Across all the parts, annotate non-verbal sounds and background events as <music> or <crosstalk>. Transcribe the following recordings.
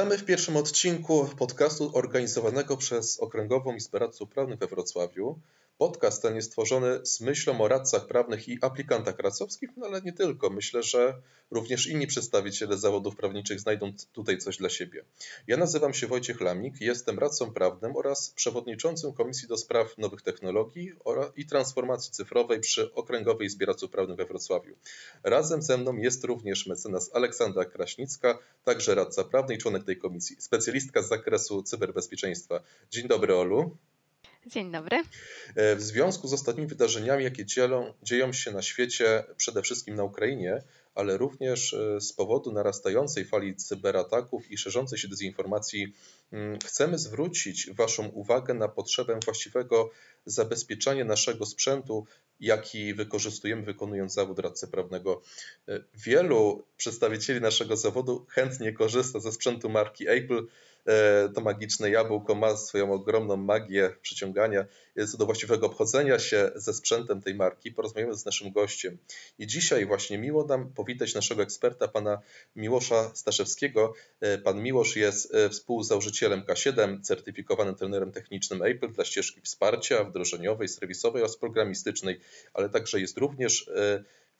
Witamy w pierwszym odcinku podcastu organizowanego przez Okręgową Radców Prawnych we Wrocławiu. Podcast ten jest tworzony z myślą o radcach prawnych i aplikantach radcowskich, no ale nie tylko. Myślę, że również inni przedstawiciele zawodów prawniczych znajdą tutaj coś dla siebie. Ja nazywam się Wojciech Lamik, jestem radcą prawnym oraz przewodniczącym Komisji do Spraw Nowych Technologii i Transformacji Cyfrowej przy Okręgowej Izbie Radców Prawnych we Wrocławiu. Razem ze mną jest również mecenas Aleksandra Kraśnicka, także radca prawny i członek tej komisji, specjalistka z zakresu cyberbezpieczeństwa. Dzień dobry, Olu. Dzień dobry. E, w związku z ostatnimi wydarzeniami, jakie dzielą, dzieją się na świecie, przede wszystkim na Ukrainie, ale również e, z powodu narastającej fali cyberataków i szerzącej się dezinformacji, mm, chcemy zwrócić Waszą uwagę na potrzebę właściwego zabezpieczania naszego sprzętu, jaki wykorzystujemy wykonując zawód radcy prawnego. E, wielu przedstawicieli naszego zawodu chętnie korzysta ze sprzętu marki Apple to magiczne jabłko ma swoją ogromną magię przyciągania do właściwego obchodzenia się ze sprzętem tej marki. Porozmawiamy z naszym gościem. I dzisiaj właśnie miło nam powitać naszego eksperta, pana Miłosza Staszewskiego. E, pan Miłosz jest e, współzałożycielem K7, certyfikowanym trenerem technicznym Apple dla ścieżki wsparcia wdrożeniowej, serwisowej oraz programistycznej, ale także jest również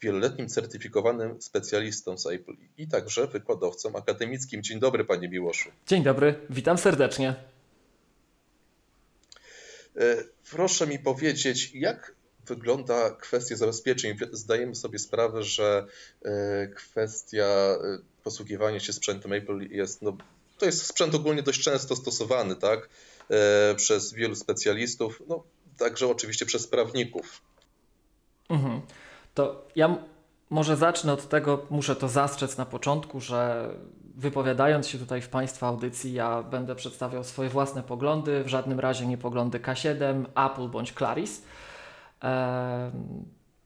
wieloletnim certyfikowanym specjalistą z Apple i także wykładowcą akademickim. Dzień dobry, panie Miłoszu. Dzień dobry, witam serdecznie. E, proszę mi powiedzieć, jak wygląda kwestia zabezpieczeń? Zdajemy sobie sprawę, że e, kwestia e, posługiwania się sprzętem Apple jest, no, to jest sprzęt ogólnie dość często stosowany, tak, przez wielu specjalistów, no, także oczywiście przez prawników. Mhm. To ja może zacznę od tego, muszę to zastrzec na początku, że wypowiadając się tutaj w Państwa audycji, ja będę przedstawiał swoje własne poglądy, w żadnym razie nie poglądy K7, Apple bądź Claris.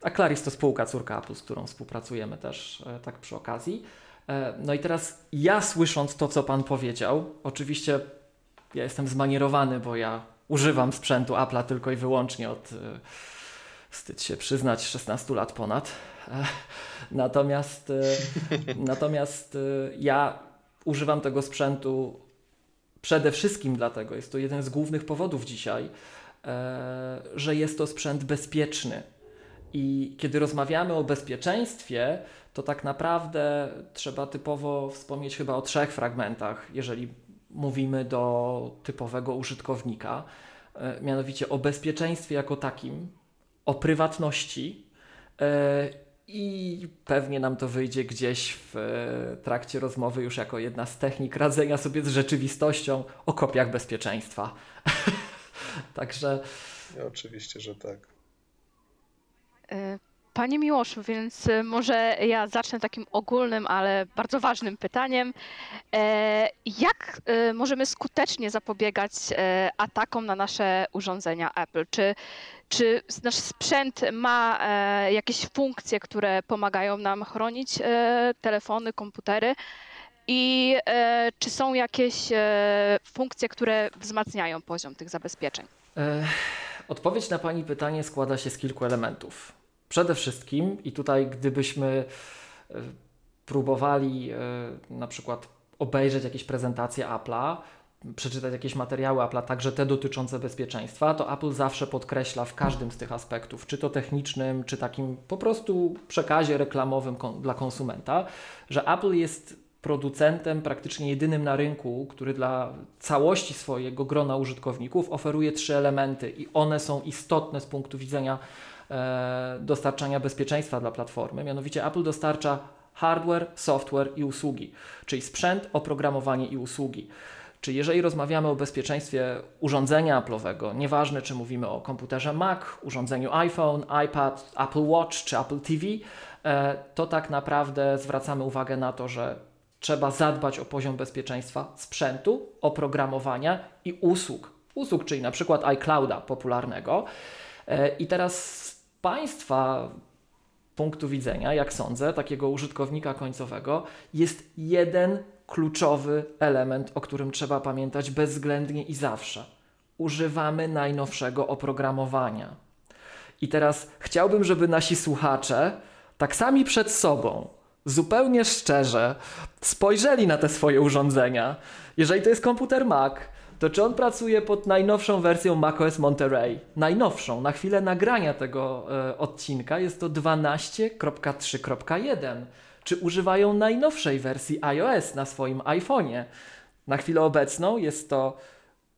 A Claris to spółka córka Apple, z którą współpracujemy też e, tak przy okazji. E, no i teraz ja słysząc to, co Pan powiedział, oczywiście ja jestem zmanierowany, bo ja używam sprzętu Apple'a tylko i wyłącznie od e, wstyd się przyznać, 16 lat ponad. E, natomiast, e, <laughs> natomiast e, ja używam tego sprzętu przede wszystkim dlatego, jest to jeden z głównych powodów dzisiaj, że jest to sprzęt bezpieczny. I kiedy rozmawiamy o bezpieczeństwie, to tak naprawdę trzeba typowo wspomnieć chyba o trzech fragmentach, jeżeli mówimy do typowego użytkownika. Mianowicie o bezpieczeństwie jako takim, o prywatności e, i pewnie nam to wyjdzie gdzieś w e, trakcie rozmowy już jako jedna z technik radzenia sobie z rzeczywistością o kopiach bezpieczeństwa. <laughs> Także. Oczywiście, że tak. E, Panie Miłoszu, więc może ja zacznę takim ogólnym, ale bardzo ważnym pytaniem. Jak możemy skutecznie zapobiegać atakom na nasze urządzenia Apple? Czy czy nasz sprzęt ma e, jakieś funkcje, które pomagają nam chronić e, telefony, komputery? I e, czy są jakieś funkcje, które wzmacniają poziom tych zabezpieczeń? Odpowiedź na Pani pytanie składa się z kilku elementów. Przede wszystkim, i tutaj gdybyśmy próbowali na przykład obejrzeć jakieś prezentacje Apple'a, przeczytać jakieś materiały Apple, także te dotyczące bezpieczeństwa, to Apple zawsze podkreśla w każdym z tych aspektów, czy to technicznym, czy takim po prostu przekazie reklamowym dla konsumenta, że Apple jest producentem praktycznie jedynym na rynku, który dla całości swojego grona użytkowników oferuje trzy elementy i one są istotne z punktu widzenia e, dostarczania bezpieczeństwa dla platformy. Mianowicie Apple dostarcza hardware, software i usługi, czyli sprzęt, oprogramowanie i usługi. Czy jeżeli rozmawiamy o bezpieczeństwie urządzenia Apple'owego, nieważne czy mówimy o komputerze Mac, urządzeniu iPhone, iPad, Apple Watch czy Apple TV, e, to tak naprawdę zwracamy uwagę na to, że trzeba zadbać o poziom bezpieczeństwa sprzętu, oprogramowania i usług. Usług, czyli na przykład iClouda popularnego. E, I teraz Państwa punktu widzenia, jak sądzę, takiego użytkownika końcowego, jest jeden kluczowy element, o którym trzeba pamiętać bezwzględnie i zawsze. Używamy najnowszego oprogramowania. I teraz chciałbym, żeby nasi słuchacze tak sami przed sobą zupełnie szczerze spojrzeli na te swoje urządzenia, jeżeli to jest komputer Mac, to czy on pracuje pod najnowszą wersją macOS Monterey? Najnowszą. Na chwilę nagrania tego e, odcinka jest to 12.3.1. Czy używają najnowszej wersji iOS na swoim iPhone'ie? Na chwilę obecną jest to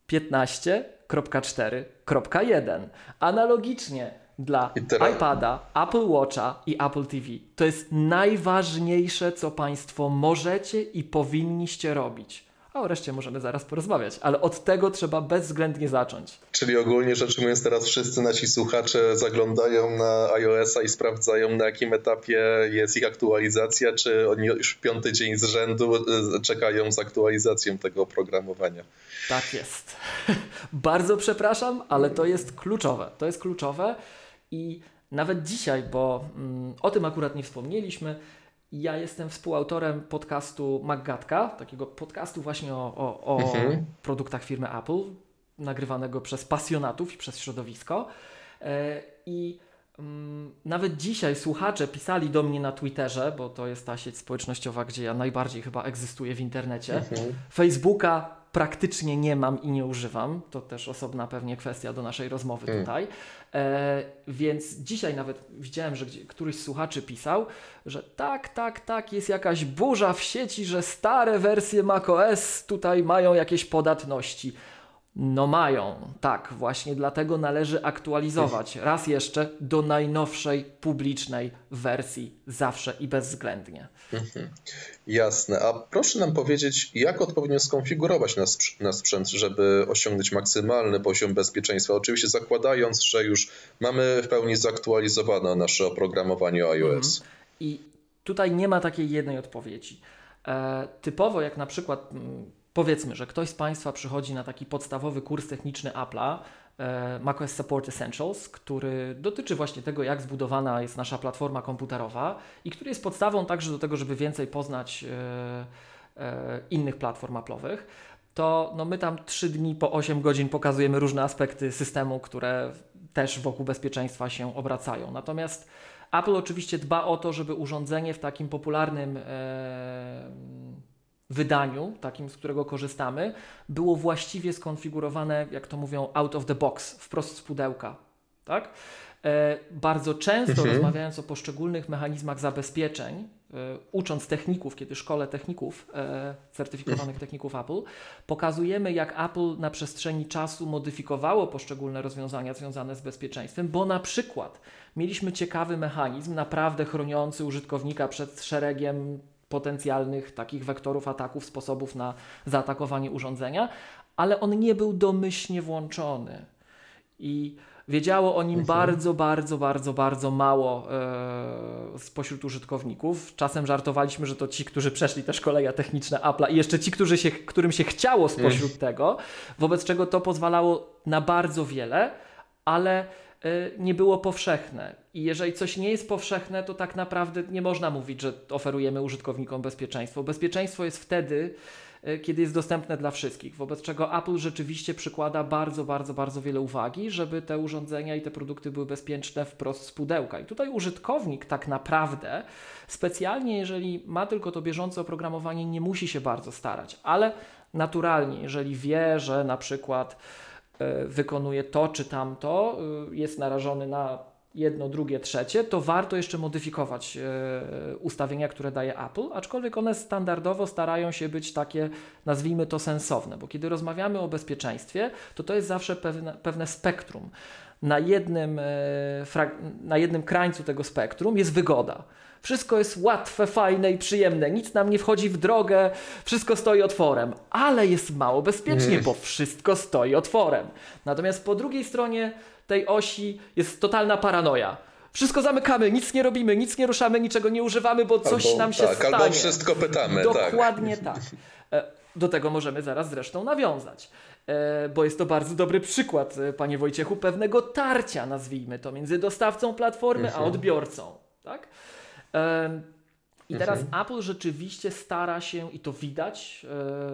15.4.1. Analogicznie dla iPada, Apple Watcha i Apple TV. To jest najważniejsze, co Państwo możecie i powinniście robić. A o reszcie możemy zaraz porozmawiać, ale od tego trzeba bezwzględnie zacząć. Czyli ogólnie rzecz ujmując, teraz wszyscy nasi słuchacze zaglądają na iOS-a i sprawdzają, na jakim etapie jest ich aktualizacja, czy oni już piąty dzień z rzędu e, czekają z aktualizacją tego oprogramowania. Tak jest. <laughs> Bardzo przepraszam, ale to jest kluczowe. To jest kluczowe i nawet dzisiaj, bo mm, o tym akurat nie wspomnieliśmy, ja jestem współautorem podcastu Maggatka, takiego podcastu właśnie o, o, o mhm. produktach firmy Apple, nagrywanego przez pasjonatów i przez środowisko. E, I mm, nawet dzisiaj słuchacze pisali do mnie na Twitterze, bo to jest ta sieć społecznościowa, gdzie ja najbardziej chyba egzystuję w internecie. Mhm. Facebooka praktycznie nie mam i nie używam. To też osobna pewnie kwestia do naszej rozmowy mm. tutaj. E, więc dzisiaj nawet widziałem, że któryś z słuchaczy pisał, że tak, tak, tak, jest jakaś burza w sieci, że stare wersje macOS tutaj mają jakieś podatności. No mają, tak, właśnie dlatego należy aktualizować raz jeszcze do najnowszej publicznej wersji, zawsze i bezwzględnie. Mhm. Jasne, a proszę nam powiedzieć, jak odpowiednio skonfigurować nasz, sprzęt, żeby osiągnąć maksymalny poziom bezpieczeństwa? Oczywiście zakładając, że już mamy w pełni zaktualizowane nasze oprogramowanie iOS. Mhm. I tutaj nie ma takiej jednej odpowiedzi. E, typowo jak na przykład mm, Powiedzmy, że ktoś z Państwa przychodzi na taki podstawowy kurs techniczny Apple'a, e, macOS Support Essentials, który dotyczy właśnie tego, jak zbudowana jest nasza platforma komputerowa i który jest podstawą także do tego, żeby więcej poznać e, e, innych platform Apple'owych, to no my tam 3 dni po 8 godzin pokazujemy różne aspekty systemu, które też wokół bezpieczeństwa się obracają. Natomiast Apple oczywiście dba o to, żeby urządzenie w takim popularnym wydaniu, takim, z którego korzystamy, było właściwie skonfigurowane, jak to mówią, out of the box, wprost z pudełka. Tak? E, bardzo często mhm. rozmawiając o poszczególnych mechanizmach zabezpieczeń, e, ucząc techników, kiedy szkole techników, e, certyfikowanych techników Apple, pokazujemy, jak Apple na przestrzeni czasu modyfikowało poszczególne rozwiązania związane z bezpieczeństwem, bo na przykład mieliśmy ciekawy mechanizm, naprawdę chroniący użytkownika przed szeregiem potencjalnych takich wektorów ataków, sposobów na zaatakowanie urządzenia, ale on nie był domyślnie włączony. I wiedziało o nim mhm. bardzo, bardzo, bardzo, bardzo mało e, spośród użytkowników. Czasem żartowaliśmy, że to ci, którzy przeszli te szkolenia techniczne Apple'a i jeszcze ci, którzy się, którym się chciało spośród tego, wobec czego to pozwalało na bardzo wiele, ale nie było powszechne. I jeżeli coś nie jest powszechne, to tak naprawdę nie można mówić, że oferujemy użytkownikom bezpieczeństwo. Bezpieczeństwo jest wtedy, e, kiedy jest dostępne dla wszystkich, wobec czego Apple rzeczywiście przykłada bardzo, bardzo, bardzo wiele uwagi, żeby te urządzenia i te produkty były bezpieczne wprost z pudełka. I tutaj użytkownik tak naprawdę specjalnie, jeżeli ma tylko to bieżące oprogramowanie, nie musi się bardzo starać, ale naturalnie, jeżeli wie, że na przykład wykonuje to czy tamto, e, jest narażony na jedno, drugie, trzecie, to warto jeszcze modyfikować e, ustawienia, które daje Apple, aczkolwiek one standardowo starają się być takie, nazwijmy to sensowne, bo kiedy rozmawiamy o bezpieczeństwie, to to jest zawsze pewne, pewne spektrum. Na jednym, na jednym krańcu tego spektrum jest wygoda. Wszystko jest łatwe, fajne i przyjemne, nic nam nie wchodzi w drogę, wszystko stoi otworem, ale jest mało bezpiecznie, bo wszystko stoi otworem. Natomiast po drugiej stronie tej osi jest totalna paranoja. Wszystko zamykamy, nic nie robimy, nic nie ruszamy, niczego nie używamy, bo coś albo, nam się tak, stanie. Albo wszystko pytamy. Tak. Dokładnie tak. tak. Do tego możemy zaraz zresztą nawiązać, e, bo jest to bardzo dobry przykład, e, panie Wojciechu, pewnego tarcia, nazwijmy to, między dostawcą platformy a mhm. odbiorcą. Tak? I teraz mhm. Apple rzeczywiście stara się, i to widać,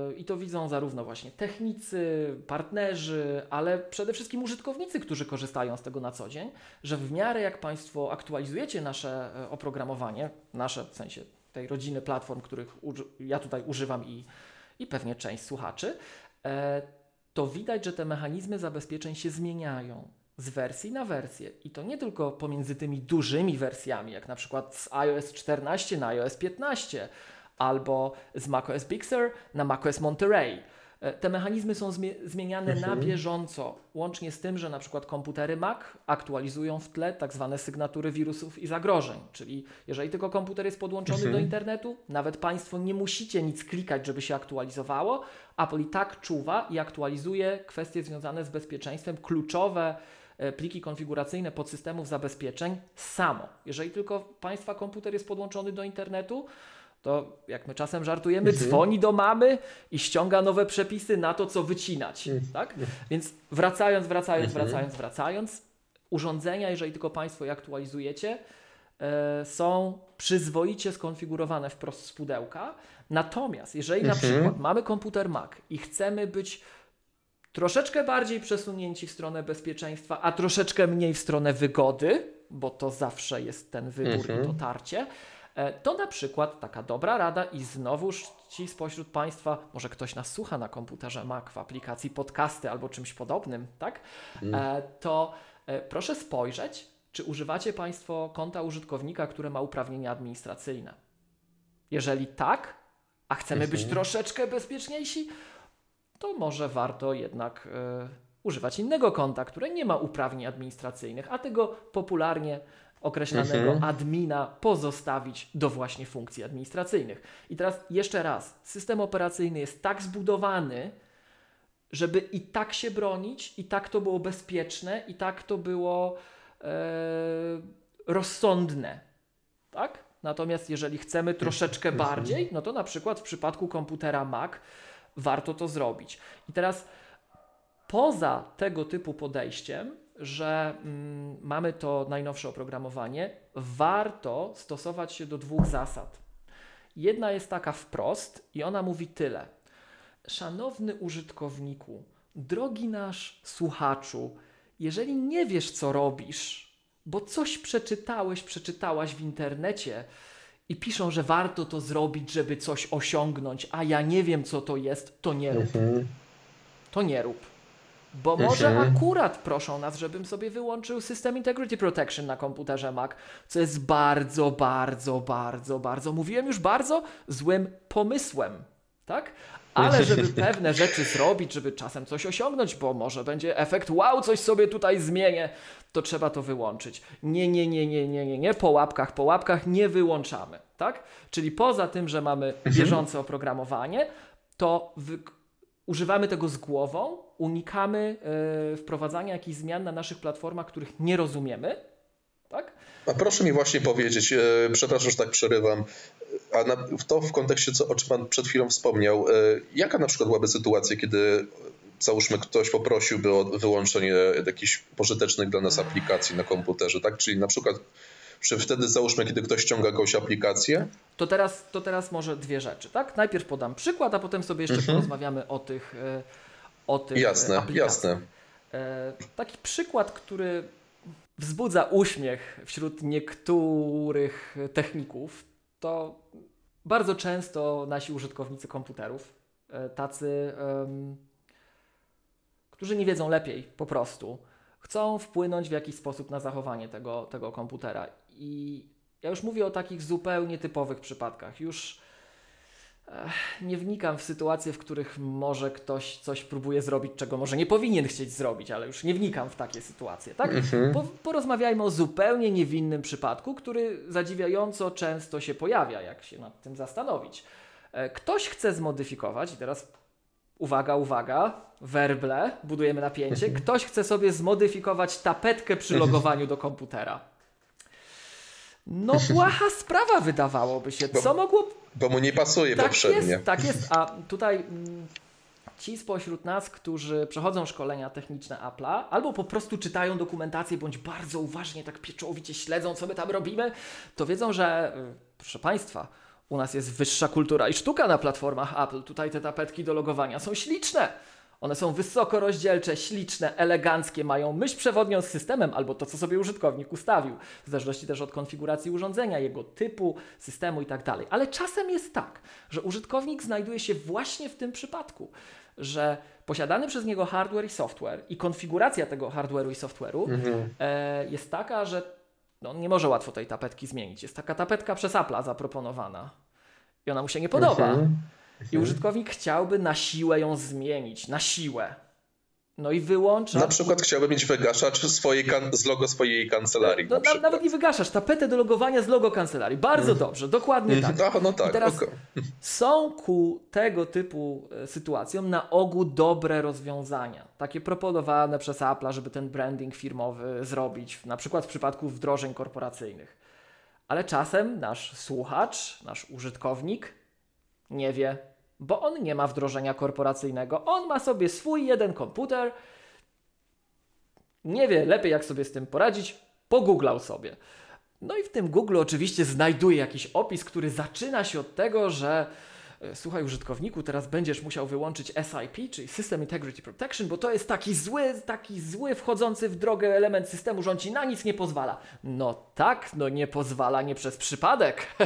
yy, i to widzą zarówno właśnie technicy, partnerzy, ale przede wszystkim użytkownicy, którzy korzystają z tego na co dzień, że w miarę jak Państwo aktualizujecie nasze e, oprogramowanie, nasze w sensie tej rodziny platform, których ja tutaj używam i, i pewnie część słuchaczy, e, to widać, że te mechanizmy zabezpieczeń się zmieniają z wersji na wersję. I to nie tylko pomiędzy tymi dużymi wersjami, jak na przykład z iOS 14 na iOS 15, albo z macOS Big Sur na macOS Monterey. E, te mechanizmy są zmieniane mhm. na bieżąco, łącznie z tym, że na przykład komputery Mac aktualizują w tle tak zwane sygnatury wirusów i zagrożeń. Czyli jeżeli tylko komputer jest podłączony mhm. do internetu, nawet Państwo nie musicie nic klikać, żeby się aktualizowało. Apple i tak czuwa i aktualizuje kwestie związane z bezpieczeństwem, kluczowe pliki konfiguracyjne podsystemów zabezpieczeń samo. Jeżeli tylko Państwa komputer jest podłączony do internetu, to jak my czasem żartujemy, mhm. dzwoni do mamy i ściąga nowe przepisy na to, co wycinać. Mhm. Tak? Więc wracając, wracając, mhm. wracając, wracając, urządzenia, jeżeli tylko Państwo je aktualizujecie, e, są przyzwoicie skonfigurowane wprost z pudełka. Natomiast jeżeli na przykład mamy komputer Mac i chcemy być troszeczkę bardziej przesunięci w stronę bezpieczeństwa, a troszeczkę mniej w stronę wygody, bo to zawsze jest ten wybór i dotarcie, E, to na przykład taka dobra rada i znowuż ci spośród Państwa, może ktoś nas słucha na komputerze Mac w aplikacji podcasty albo czymś podobnym, tak? Mm. To e, proszę spojrzeć, czy używacie Państwo konta użytkownika, które ma uprawnienia administracyjne. Jeżeli tak, a chcemy być mhm. troszeczkę bezpieczniejsi, to może warto jednak y, używać innego konta, które nie ma uprawnień administracyjnych, a tego popularnie określanego mhm. admina pozostawić do właśnie funkcji administracyjnych. I teraz jeszcze raz, system operacyjny jest tak zbudowany, żeby i tak się bronić, i tak to było bezpieczne, i tak to było e, rozsądne. Tak? Natomiast jeżeli chcemy troszeczkę mhm. bardziej, no to na przykład w przypadku komputera Mac warto to zrobić. I teraz poza tego typu podejściem, że mm, mamy to najnowsze oprogramowanie, warto stosować się do dwóch zasad. Jedna jest taka wprost i ona mówi tyle. Szanowny użytkowniku, drogi nasz słuchaczu, jeżeli nie wiesz, co robisz, bo coś przeczytałeś, przeczytałaś w internecie i piszą, że warto to zrobić, żeby coś osiągnąć, a ja nie wiem, co to jest, to nie rób. Mhm. To nie rób. Bo może mhm. akurat proszą nas, żebym sobie wyłączył System Integrity Protection na komputerze Mac, co jest bardzo, bardzo, bardzo, bardzo, mówiłem już bardzo złym pomysłem, tak? Ale żeby <laughs> pewne rzeczy zrobić, żeby czasem coś osiągnąć, bo może będzie efekt wow, coś sobie tutaj zmienię, to trzeba to wyłączyć. Nie, nie, nie, nie, nie, nie, nie, po łapkach, po łapkach nie wyłączamy, tak? Czyli poza tym, że mamy mhm. bieżące oprogramowanie, to wy używamy tego z głową, unikamy y, wprowadzania jakichś zmian na naszych platformach, których nie rozumiemy. Tak? A proszę mi właśnie powiedzieć, e, przepraszam, że tak przerywam, a na, to w kontekście, co, o czym Pan przed chwilą wspomniał, e, jaka na przykład byłaby sytuacja, kiedy załóżmy ktoś poprosiłby o wyłączenie jakichś pożytecznych dla nas aplikacji na komputerze, tak? Czyli na przykład że wtedy załóżmy, kiedy ktoś ściąga jakąś aplikację? To teraz, to teraz może dwie rzeczy, tak? Najpierw podam przykład, a potem sobie jeszcze mhm. porozmawiamy o tych, e, o tych jasne, aplikacjach. Jasne, e, Taki przykład, który wzbudza uśmiech wśród niektórych techników, to bardzo często nasi użytkownicy komputerów, e, tacy, um, którzy nie wiedzą lepiej po prostu, chcą wpłynąć w jakiś sposób na zachowanie tego, tego komputera. I ja już mówię o takich zupełnie typowych przypadkach. Już nie wnikam w sytuacje, w których może ktoś coś próbuje zrobić, czego może nie powinien chcieć zrobić, ale już nie wnikam w takie sytuacje. Tak? Mhm. Po, porozmawiajmy o zupełnie niewinnym przypadku, który zadziwiająco często się pojawia, jak się nad tym zastanowić. E, ktoś chce zmodyfikować, i teraz uwaga, uwaga, werble, budujemy napięcie. Mhm. Ktoś chce sobie zmodyfikować tapetkę przy logowaniu do komputera. No błaha sprawa wydawałoby się. Co mogło... Bo mu nie pasuje tak poprzednie. Jest, tak jest, a tutaj mm, ci spośród nas, którzy przechodzą szkolenia techniczne Apple'a, albo po prostu czytają dokumentację, bądź bardzo uważnie, tak pieczołowicie śledzą, co my tam robimy, to wiedzą, że y, proszę Państwa, u nas jest wyższa kultura i sztuka na platformach Apple. Tutaj te tapetki do logowania są śliczne. One są wysoko rozdzielcze, śliczne, eleganckie, mają myśl przewodnią z systemem albo to, co sobie użytkownik ustawił, w zależności też od konfiguracji urządzenia, jego typu, systemu i tak dalej. Ale czasem jest tak, że użytkownik znajduje się właśnie w tym przypadku, że posiadany przez niego hardware i software i konfiguracja tego hardware'u i software'u Mhm. e, jest taka, że no, on nie może łatwo tej tapetki zmienić. Jest taka tapetka przez Apple'a zaproponowana i ona mu się nie podoba. Mhm. I użytkownik chciałby na siłę ją zmienić, na siłę. No i wyłącza. Na przykład chciałbym mieć wygaszacz swojej kan- z logo swojej kancelarii. no, na na, nawet nie wygaszasz, tapetę do logowania z logo kancelarii. Bardzo dobrze, dokładnie tak. Mhm. Ach, no tak, I teraz okej. są ku tego typu e, sytuacjom na ogół dobre rozwiązania. Takie proponowane przez Apple'a, żeby ten branding firmowy zrobić, na przykład w przypadku wdrożeń korporacyjnych. Ale czasem nasz słuchacz, nasz użytkownik nie wie, bo on nie ma wdrożenia korporacyjnego. On ma sobie swój jeden komputer, nie wie lepiej, jak sobie z tym poradzić, pogooglał sobie. No i w tym Google oczywiście znajduje jakiś opis, który zaczyna się od tego, że słuchaj użytkowniku, teraz będziesz musiał wyłączyć SIP, czyli System Integrity Protection, bo to jest taki zły, taki zły wchodzący w drogę element systemu, że on ci na nic nie pozwala. No tak, no nie pozwala nie przez przypadek, <laughs>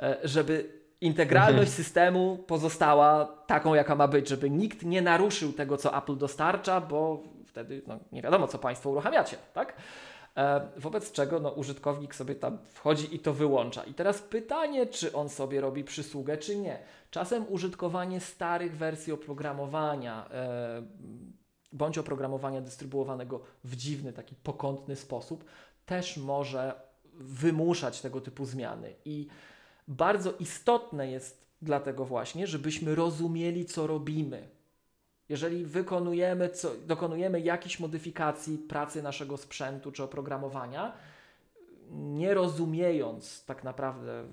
e, żeby integralność <laughs> systemu pozostała taką, jaka ma być, żeby nikt nie naruszył tego, co Apple dostarcza, bo wtedy no, nie wiadomo, co Państwo uruchamiacie, tak? E, Wobec czego no, użytkownik sobie tam wchodzi i to wyłącza. I teraz pytanie, czy on sobie robi przysługę, czy nie. Czasem użytkowanie starych wersji oprogramowania e, bądź oprogramowania dystrybuowanego w dziwny, taki pokątny sposób też może wymuszać tego typu zmiany. I bardzo istotne jest dlatego właśnie, żebyśmy rozumieli, co robimy. Jeżeli wykonujemy, co, dokonujemy jakichś modyfikacji pracy naszego sprzętu czy oprogramowania, nie rozumiejąc tak naprawdę,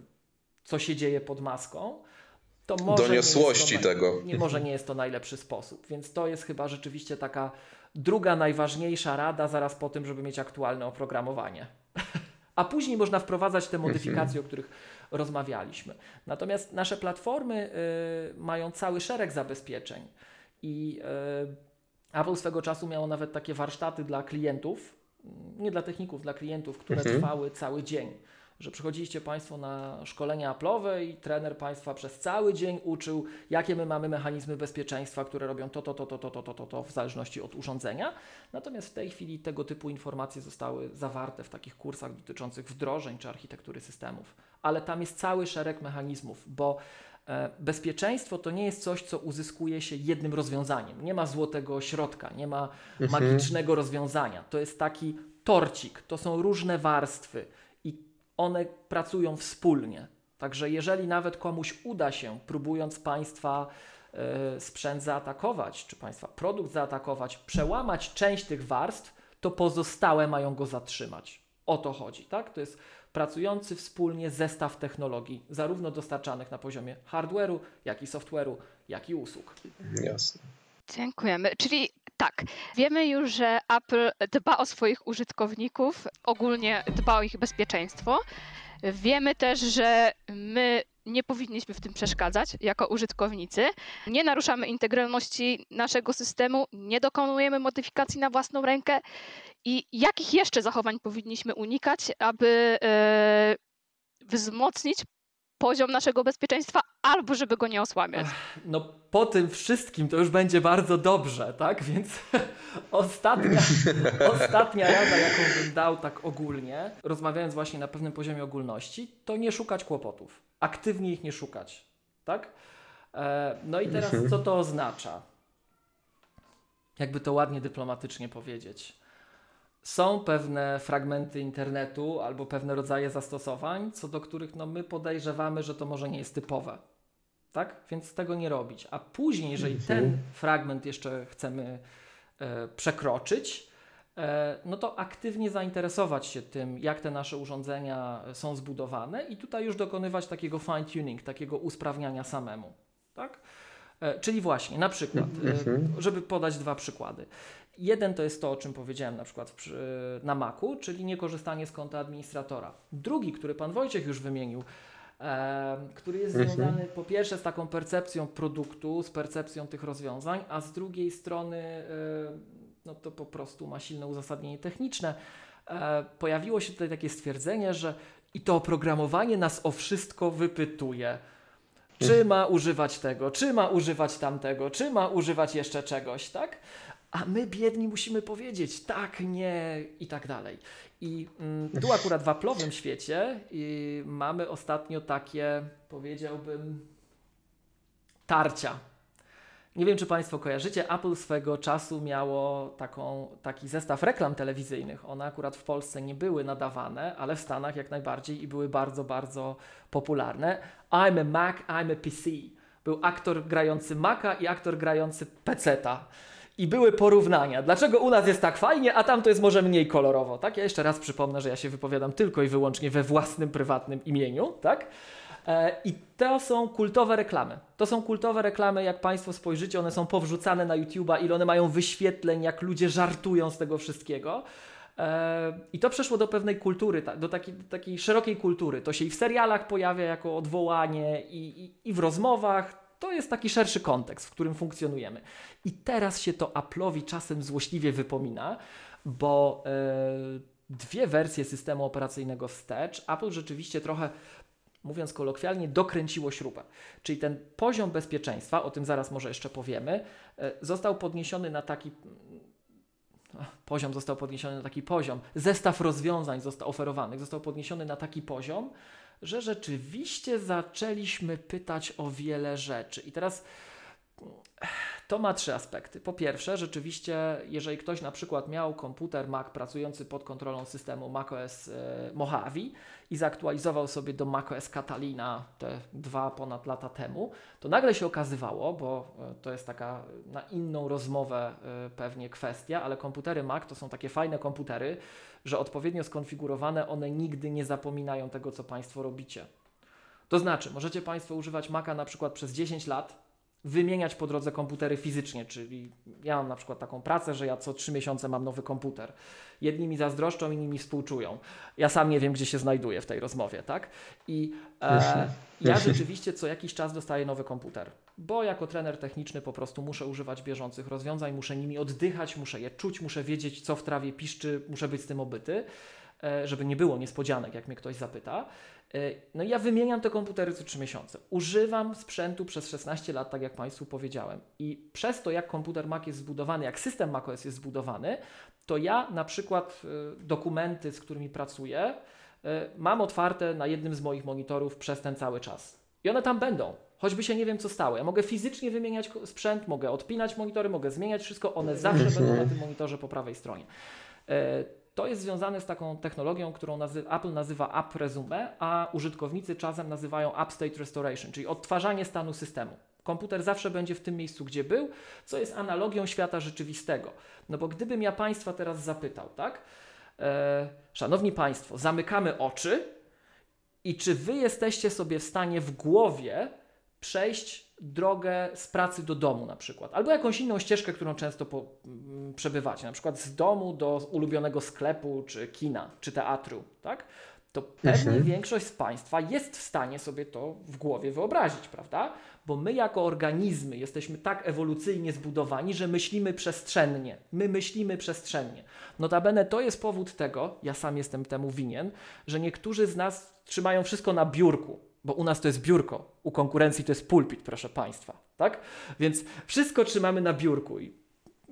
co się dzieje pod maską, to może Doniosłości nie jest to, tego. Nie, może nie jest to najlepszy sposób. Więc to jest chyba rzeczywiście taka druga najważniejsza rada zaraz po tym, żeby mieć aktualne oprogramowanie. A później można wprowadzać te modyfikacje, o których rozmawialiśmy. Natomiast nasze platformy y, mają cały szereg zabezpieczeń i y, Apple swego czasu miało nawet takie warsztaty dla klientów, nie dla techników, dla klientów, które Mhm. trwały cały dzień. Że przychodziliście Państwo na szkolenia Apple'owe i trener Państwa przez cały dzień uczył, jakie my mamy mechanizmy bezpieczeństwa, które robią to, to, to, to, to, to, to, to, to w zależności od urządzenia. Natomiast w tej chwili tego typu informacje zostały zawarte w takich kursach dotyczących wdrożeń czy architektury systemów. Ale tam jest cały szereg mechanizmów, bo e, bezpieczeństwo to nie jest coś, co uzyskuje się jednym rozwiązaniem. Nie ma złotego środka, nie ma magicznego rozwiązania. To jest taki torcik, to są różne warstwy i one pracują wspólnie. Także jeżeli nawet komuś uda się, próbując Państwa e, sprzęt zaatakować, czy Państwa produkt zaatakować, przełamać część tych warstw, to pozostałe mają go zatrzymać. O to chodzi, tak? To jest pracujący wspólnie zestaw technologii, zarówno dostarczanych na poziomie hardware'u, jak i software'u, jak i usług. Jasne. Dziękujemy. Czyli tak, wiemy już, że Apple dba o swoich użytkowników, ogólnie dba o ich bezpieczeństwo. Wiemy też, że my nie powinniśmy w tym przeszkadzać jako użytkownicy. Nie naruszamy integralności naszego systemu, nie dokonujemy modyfikacji na własną rękę. I jakich jeszcze zachowań powinniśmy unikać, aby e, wzmocnić poziom naszego bezpieczeństwa, albo żeby go nie osłabiać? No po tym wszystkim to już będzie bardzo dobrze, tak? Więc <laughs> ostatnia, <laughs> ostatnia rada, jaką bym dał tak ogólnie, rozmawiając właśnie na pewnym poziomie ogólności, to nie szukać kłopotów. Aktywnie ich nie szukać, tak? E, no i teraz co to oznacza? Jakby to ładnie dyplomatycznie powiedzieć. Są pewne fragmenty internetu albo pewne rodzaje zastosowań, co do których no, my podejrzewamy, że to może nie jest typowe tak? Więc tego nie robić. A później, jeżeli ten fragment jeszcze chcemy e, przekroczyć, e, no to aktywnie zainteresować się tym, jak te nasze urządzenia są zbudowane i tutaj już dokonywać takiego fine tuning, takiego usprawniania samemu, tak? E, czyli właśnie, na przykład, e, żeby podać dwa przykłady. Jeden to jest to, o czym powiedziałem na przykład przy, na Macu, czyli niekorzystanie z konta administratora. Drugi, który pan Wojciech już wymienił, który jest Mhm. związany po pierwsze z taką percepcją produktu, z percepcją tych rozwiązań, a z drugiej strony e, no to po prostu ma silne uzasadnienie techniczne. E, Pojawiło się tutaj takie stwierdzenie, że i to oprogramowanie nas o wszystko wypytuje. Czy ma używać tego, czy ma używać tamtego, czy ma używać jeszcze czegoś, tak? A my biedni musimy powiedzieć tak, nie i tak dalej. I mm, tu akurat w Apple'owym świecie i mamy ostatnio takie, powiedziałbym, tarcia. Nie wiem, czy Państwo kojarzycie, Apple swego czasu miało taką, taki zestaw reklam telewizyjnych. One akurat w Polsce nie były nadawane, ale w Stanach jak najbardziej i były bardzo, bardzo popularne. I'm a Mac, I'm a PC. Był aktor grający Maca i aktor grający Peceta. I były porównania. Dlaczego u nas jest tak fajnie, a tam to jest może mniej kolorowo, tak? Ja jeszcze raz przypomnę, że ja się wypowiadam tylko i wyłącznie we własnym, prywatnym imieniu, tak? E, I to są kultowe reklamy. To są kultowe reklamy, jak Państwo spojrzycie, one są powrzucane na YouTube'a, ile one mają wyświetleń, jak ludzie żartują z tego wszystkiego. E, I to przeszło do pewnej kultury, do takiej, do takiej szerokiej kultury. To się i w serialach pojawia jako odwołanie, i, i, i w rozmowach. To jest taki szerszy kontekst, w którym funkcjonujemy. I teraz się to Apple'owi czasem złośliwie wypomina, bo e, dwie wersje systemu operacyjnego wstecz Apple rzeczywiście trochę mówiąc kolokwialnie, dokręciło śrubę. Czyli ten poziom bezpieczeństwa, o tym zaraz może jeszcze powiemy, e, został podniesiony na taki. Ach, Poziom został podniesiony na taki poziom, zestaw rozwiązań został oferowanych, został podniesiony na taki poziom, że rzeczywiście zaczęliśmy pytać o wiele rzeczy. I teraz to ma trzy aspekty. Po pierwsze, rzeczywiście, jeżeli ktoś na przykład miał komputer Mac pracujący pod kontrolą systemu macOS e, Mojave i zaktualizował sobie do macOS Catalina te dwa ponad lata temu, to nagle się okazywało, bo e, to jest taka na inną rozmowę e, pewnie kwestia, ale komputery Mac to są takie fajne komputery, że odpowiednio skonfigurowane one nigdy nie zapominają tego, co Państwo robicie. To znaczy, możecie Państwo używać Maca na przykład przez 10 lat, wymieniać po drodze komputery fizycznie, czyli ja mam na przykład taką pracę, że ja co trzy miesiące mam nowy komputer. Jedni mi zazdroszczą, inni mi współczują. Ja sam nie wiem, gdzie się znajduję w tej rozmowie, tak? I e, ja rzeczywiście co jakiś czas dostaję nowy komputer, bo jako trener techniczny po prostu muszę używać bieżących rozwiązań, muszę nimi oddychać, muszę je czuć, muszę wiedzieć, co w trawie piszczy, muszę być z tym obyty, e, żeby nie było niespodzianek, jak mnie ktoś zapyta. E, No ja wymieniam te komputery co 3 miesiące. Używam sprzętu przez 16 lat, tak jak Państwu powiedziałem. I przez to, jak komputer Mac jest zbudowany, jak system macOS jest zbudowany, to ja na przykład e, dokumenty, z którymi pracuję, e, mam otwarte na jednym z moich monitorów przez ten cały czas. I one tam będą. Choćby się nie wiem, co stało. Ja mogę fizycznie wymieniać sprzęt, mogę odpinać monitory, mogę zmieniać wszystko. One zawsze będą na tym monitorze po prawej stronie. To jest związane z taką technologią, którą nazy Apple nazywa App Resume, a użytkownicy czasem nazywają App State Restoration, czyli odtwarzanie stanu systemu. Komputer zawsze będzie w tym miejscu, gdzie był, co jest analogią świata rzeczywistego. No bo gdybym ja Państwa teraz zapytał, tak? E, szanowni Państwo, zamykamy oczy i czy Wy jesteście sobie w stanie w głowie przejść drogę z pracy do domu na przykład, albo jakąś inną ścieżkę, którą często po, mm, przebywacie, na przykład z domu do ulubionego sklepu, czy kina, czy teatru, tak? To pewnie Mhm. większość z Państwa jest w stanie sobie to w głowie wyobrazić, prawda? Bo my jako organizmy jesteśmy tak ewolucyjnie zbudowani, że myślimy przestrzennie. My myślimy przestrzennie. Notabene to jest powód tego, ja sam jestem temu winien, że niektórzy z nas trzymają wszystko na biurku, bo u nas to jest biurko, u konkurencji to jest pulpit, proszę Państwa, tak? Więc wszystko trzymamy na biurku i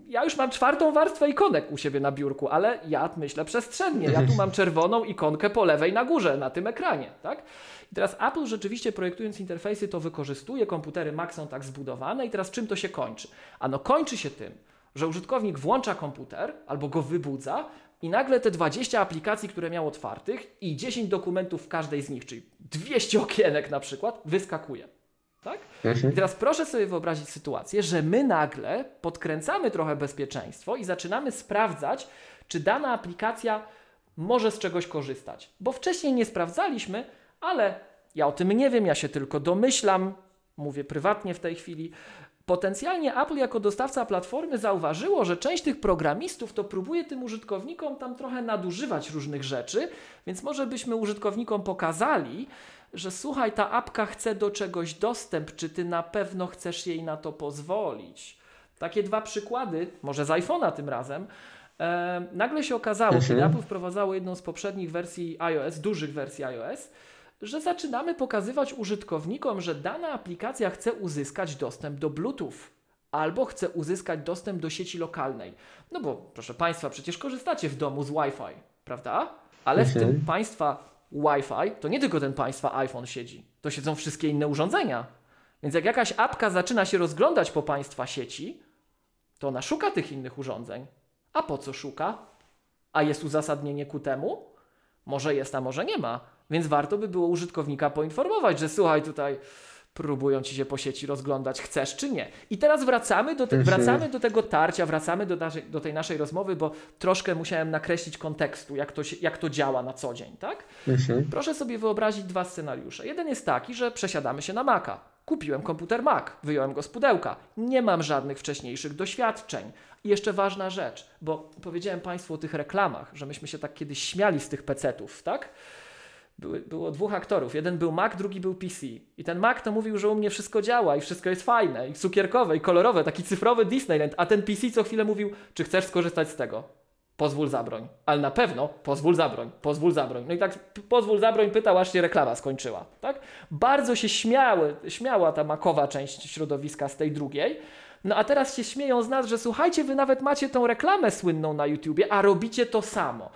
ja już mam czwartą warstwę ikonek u siebie na biurku, ale ja myślę przestrzennie. Ja tu mam czerwoną ikonkę po lewej na górze, na tym ekranie, tak? I teraz Apple rzeczywiście projektując interfejsy to wykorzystuje, komputery Mac są tak zbudowane i teraz czym to się kończy? Ano kończy się tym, że użytkownik włącza komputer albo go wybudza i nagle te 20 aplikacji, które miał otwartych i 10 dokumentów w każdej z nich, czyli 200 okienek na przykład, wyskakuje. Tak? I teraz proszę sobie wyobrazić sytuację, że my nagle podkręcamy trochę bezpieczeństwo i zaczynamy sprawdzać, czy dana aplikacja może z czegoś korzystać. Bo wcześniej nie sprawdzaliśmy, ale ja o tym nie wiem, ja się tylko domyślam, mówię prywatnie w tej chwili. Potencjalnie Apple jako dostawca platformy zauważyło, że część tych programistów to próbuje tym użytkownikom tam trochę nadużywać różnych rzeczy, więc może byśmy użytkownikom pokazali, że słuchaj, ta apka chce do czegoś dostęp, czy ty na pewno chcesz jej na to pozwolić? Takie dwa przykłady, może z iPhone'a tym razem. E, nagle się okazało, Mhm. kiedy Apple wprowadzało jedną z poprzednich wersji iOS, dużych wersji iOS, że zaczynamy pokazywać użytkownikom, że dana aplikacja chce uzyskać dostęp do Bluetooth albo chce uzyskać dostęp do sieci lokalnej. No bo, proszę Państwa, przecież korzystacie w domu z Wi-Fi, prawda? Ale w Mhm. tym Państwa Wi-Fi to nie tylko ten Państwa iPhone siedzi, to siedzą wszystkie inne urządzenia. Więc jak jakaś apka zaczyna się rozglądać po Państwa sieci, to ona szuka tych innych urządzeń. A po co szuka? A jest uzasadnienie ku temu? Może jest, a może nie ma. Więc warto by było użytkownika poinformować, że słuchaj, tutaj próbują ci się po sieci rozglądać, chcesz czy nie. I teraz wracamy do, te, Mhm. wracamy do tego tarcia, wracamy do, naszej, do tej naszej rozmowy, bo troszkę musiałem nakreślić kontekstu, jak to, się, jak to działa na co dzień, tak? Mhm. Proszę sobie wyobrazić dwa scenariusze. Jeden jest taki, że przesiadamy się na Maca. Kupiłem komputer Mac, wyjąłem go z pudełka. Nie mam żadnych wcześniejszych doświadczeń. I jeszcze ważna rzecz, bo powiedziałem Państwu o tych reklamach, że myśmy się tak kiedyś śmiali z tych pecetów, tak? Były, było dwóch aktorów. Jeden był Mac, drugi był PC. I ten Mac to mówił, że u mnie wszystko działa i wszystko jest fajne, i cukierkowe, i kolorowe, taki cyfrowy Disneyland. A ten PC co chwilę mówił, czy chcesz skorzystać z tego? Pozwól zabroń. Ale na pewno pozwól zabroń, pozwól zabroń. No i tak pozwól zabroń pytał, aż się reklama skończyła. Tak? Bardzo się śmiały, śmiała ta makowa część środowiska z tej drugiej. No a teraz się śmieją z nas, że słuchajcie, wy nawet macie tą reklamę słynną na YouTubie, a robicie to samo.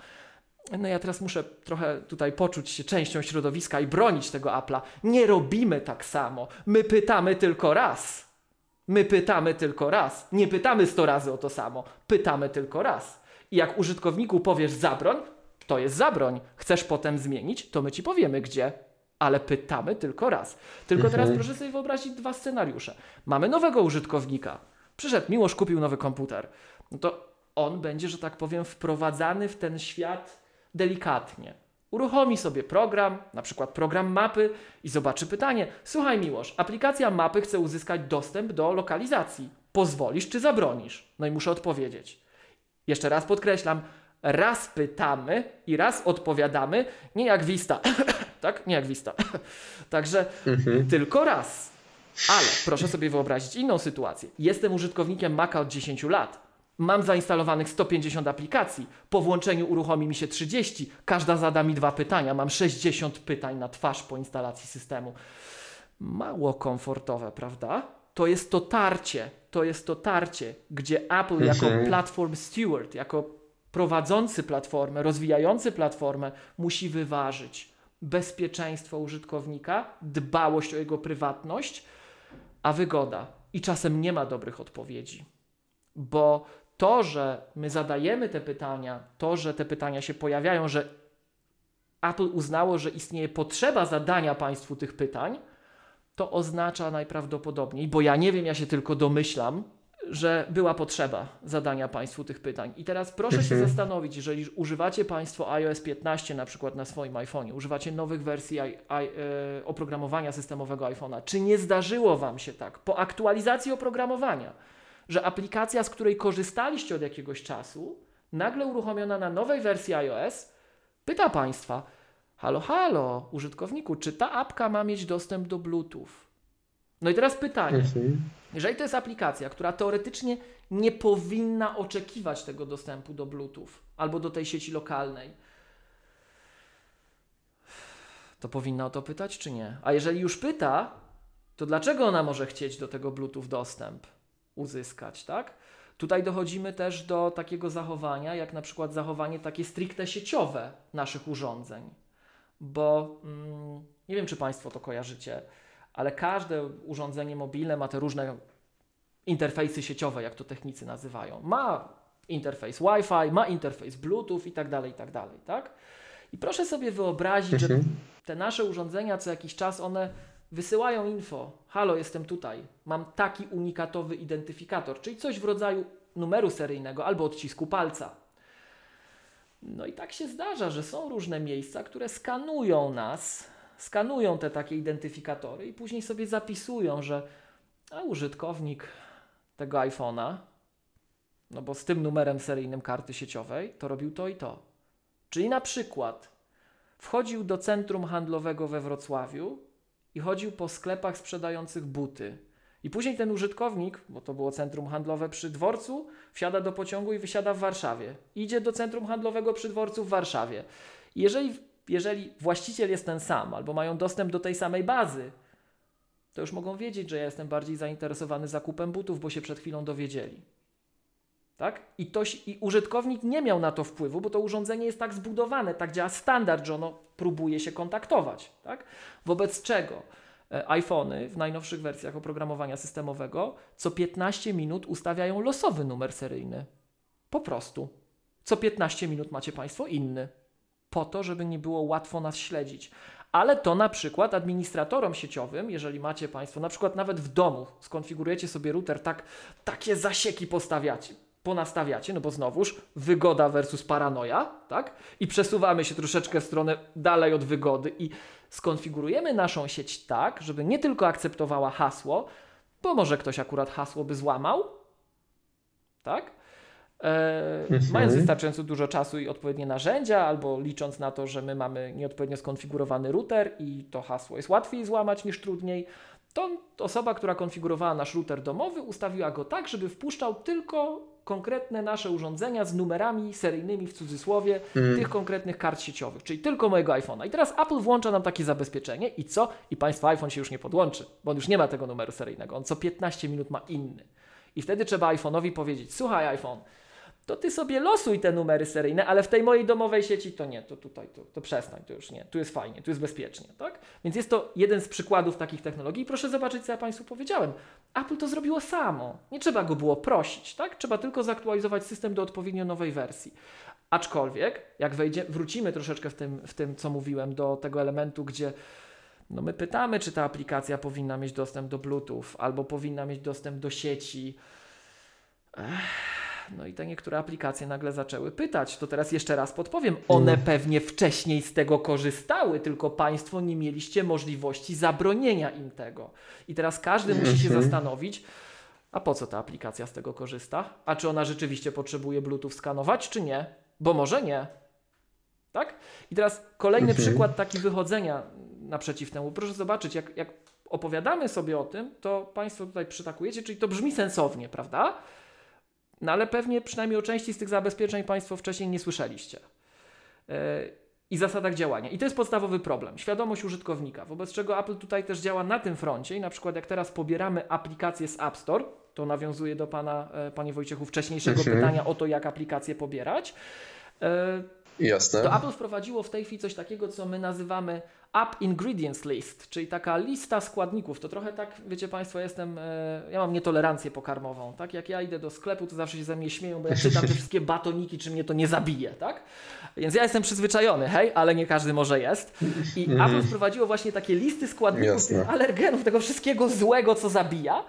No ja teraz muszę trochę tutaj poczuć się częścią środowiska i bronić tego Apple'a. Nie robimy tak samo. My pytamy tylko raz. My pytamy tylko raz. Nie pytamy 100 razy o to samo. Pytamy tylko raz. I jak użytkowniku powiesz zabroń, to jest zabroń. Chcesz potem zmienić, to my ci powiemy gdzie. Ale pytamy tylko raz. Tylko teraz proszę sobie wyobrazić dwa scenariusze. Mamy nowego użytkownika. Przyszedł Miłosz, kupił nowy komputer. No to on będzie, że tak powiem, wprowadzany w ten świat delikatnie. Uruchomi sobie program, na przykład program mapy i zobaczy pytanie. Słuchaj Miłosz, aplikacja mapy chce uzyskać dostęp do lokalizacji. Pozwolisz czy zabronisz? No i muszę odpowiedzieć. Jeszcze raz podkreślam, raz pytamy i raz odpowiadamy, nie jak Vista. <coughs> tak? Nie jak Vista. <coughs> Także tylko raz. Ale proszę sobie wyobrazić inną sytuację. Jestem użytkownikiem Maca od 10 lat. Mam zainstalowanych 150 aplikacji. Po włączeniu uruchomi mi się 30. Każda zada mi dwa pytania. Mam 60 pytań na twarz po instalacji systemu. Mało komfortowe, prawda? To jest to tarcie. To jest to tarcie, gdzie Apple jako Mhm. platform steward, jako prowadzący platformę, rozwijający platformę, musi wyważyć bezpieczeństwo użytkownika, dbałość o jego prywatność, a wygoda. I czasem nie ma dobrych odpowiedzi, bo to, że my zadajemy te pytania, to, że te pytania się pojawiają, że Apple uznało, że istnieje potrzeba zadania Państwu tych pytań, to oznacza najprawdopodobniej, bo ja nie wiem, ja się tylko domyślam, że była potrzeba zadania Państwu tych pytań. I teraz proszę się zastanowić, jeżeli używacie Państwo iOS 15 na przykład na swoim iPhone'ie, używacie nowych wersji i, i, e, oprogramowania systemowego iPhone'a, czy nie zdarzyło Wam się tak po aktualizacji oprogramowania, że aplikacja, z której korzystaliście od jakiegoś czasu, nagle uruchomiona na nowej wersji iOS, pyta Państwa, halo, halo, użytkowniku, czy ta apka ma mieć dostęp do Bluetooth? No i teraz pytanie, Mhm. jeżeli to jest aplikacja, która teoretycznie nie powinna oczekiwać tego dostępu do Bluetooth albo do tej sieci lokalnej, to powinna o to pytać, czy nie? A jeżeli już pyta, to dlaczego ona może chcieć do tego Bluetooth dostęp uzyskać, tak? Tutaj dochodzimy też do takiego zachowania, jak na przykład zachowanie takie stricte sieciowe naszych urządzeń. Bo mm, nie wiem, czy Państwo to kojarzycie, ale każde urządzenie mobilne ma te różne interfejsy sieciowe, jak to technicy nazywają. Ma interfejs Wi-Fi, ma interfejs Bluetooth i tak dalej, i tak dalej, tak? I proszę sobie wyobrazić, że te nasze urządzenia co jakiś czas one wysyłają info. Halo, jestem tutaj. Mam taki unikatowy identyfikator, czyli coś w rodzaju numeru seryjnego albo odcisku palca. No i tak się zdarza, że są różne miejsca, które skanują nas, skanują te takie identyfikatory i później sobie zapisują, że a użytkownik tego iPhone'a, no bo z tym numerem seryjnym karty sieciowej, to robił to i to. Czyli na przykład wchodził do centrum handlowego we Wrocławiu i chodził po sklepach sprzedających buty. I później ten użytkownik, bo to było centrum handlowe przy dworcu, wsiada do pociągu i wysiada w Warszawie. Idzie do centrum handlowego przy dworcu w Warszawie. I jeżeli, jeżeli właściciel jest ten sam, albo mają dostęp do tej samej bazy, to już mogą wiedzieć, że ja jestem bardziej zainteresowany zakupem butów, bo się przed chwilą dowiedzieli. Tak? I, to, I użytkownik nie miał na to wpływu, bo to urządzenie jest tak zbudowane, tak działa standard, że ono próbuje się kontaktować. Tak? Wobec czego e, iPhony w najnowszych wersjach oprogramowania systemowego co 15 minut ustawiają losowy numer seryjny. Po prostu. Co 15 minut macie Państwo inny. Po to, żeby nie było łatwo nas śledzić ale to na przykład administratorom sieciowym, jeżeli macie Państwo, na przykład nawet w domu, skonfigurujecie sobie router, tak, takie zasieki postawiacie, ponastawiacie, no bo znowuż wygoda versus paranoja, tak? I przesuwamy się troszeczkę w stronę dalej od wygody i skonfigurujemy naszą sieć tak, żeby nie tylko akceptowała hasło, bo może ktoś akurat hasło by złamał, tak? E, mhm. mając wystarczająco dużo czasu i odpowiednie narzędzia, albo licząc na to, że my mamy nieodpowiednio skonfigurowany router i to hasło jest łatwiej złamać niż trudniej, to osoba, która konfigurowała nasz router domowy, ustawiła go tak, żeby wpuszczał tylko konkretne nasze urządzenia z numerami seryjnymi w cudzysłowie mm. tych konkretnych kart sieciowych, czyli tylko mojego iPhone'a. I teraz Apple włącza nam takie zabezpieczenie i co? I Państwa iPhone się już nie podłączy, bo on już nie ma tego numeru seryjnego. On co 15 minut ma inny. I wtedy trzeba iPhone'owi powiedzieć: Słuchaj, iPhone, to ty sobie losuj te numery seryjne, ale w tej mojej domowej sieci to nie, to tutaj, to, to przestań, to już nie, tu jest fajnie, tu jest bezpiecznie, tak? Więc jest to jeden z przykładów takich technologii. Proszę zobaczyć, co ja Państwu powiedziałem. Apple to zrobiło samo. Nie trzeba go było prosić, tak? Trzeba tylko zaktualizować system do odpowiednio nowej wersji. Aczkolwiek, jak wejdzie, wrócimy troszeczkę w tym, w tym, co mówiłem, do tego elementu, gdzie no my pytamy, czy ta aplikacja powinna mieć dostęp do Bluetooth albo powinna mieć dostęp do sieci. Ech no i te niektóre aplikacje nagle zaczęły pytać. To teraz jeszcze raz podpowiem. One mm. pewnie wcześniej z tego korzystały, tylko Państwo nie mieliście możliwości zabronienia im tego. I teraz każdy musi się mhm. zastanowić, a po co ta aplikacja z tego korzysta? A czy ona rzeczywiście potrzebuje Bluetooth skanować, czy nie? Bo może nie. Tak? I teraz kolejny mhm. przykład taki wychodzenia naprzeciw temu. Proszę zobaczyć, jak, jak opowiadamy sobie o tym, to Państwo tutaj przytakujecie, czyli to brzmi sensownie, prawda? No ale pewnie przynajmniej o części z tych zabezpieczeń Państwo wcześniej nie słyszeliście. E, I zasadach działania. I to jest podstawowy problem. Świadomość użytkownika, wobec czego Apple tutaj też działa na tym froncie i na przykład jak teraz pobieramy aplikację z App Store, to nawiązuje do Pana, e, Panie Wojciechu, wcześniejszego mhm. pytania o to, jak aplikację pobierać. E, Jasne. To Apple wprowadziło w tej chwili coś takiego, co my nazywamy App Ingredients List, czyli taka lista składników. To trochę tak, wiecie Państwo, jestem, e, ja mam nietolerancję pokarmową, tak? Jak ja idę do sklepu, to zawsze się ze mnie śmieją, bo ja czytam te <laughs> wszystkie batoniki, czy mnie to nie zabije, tak? Więc ja jestem przyzwyczajony, hej, ale nie każdy może jest. I mm. Apple wprowadziło właśnie takie listy składników, tych alergenów, tego wszystkiego złego, co zabija,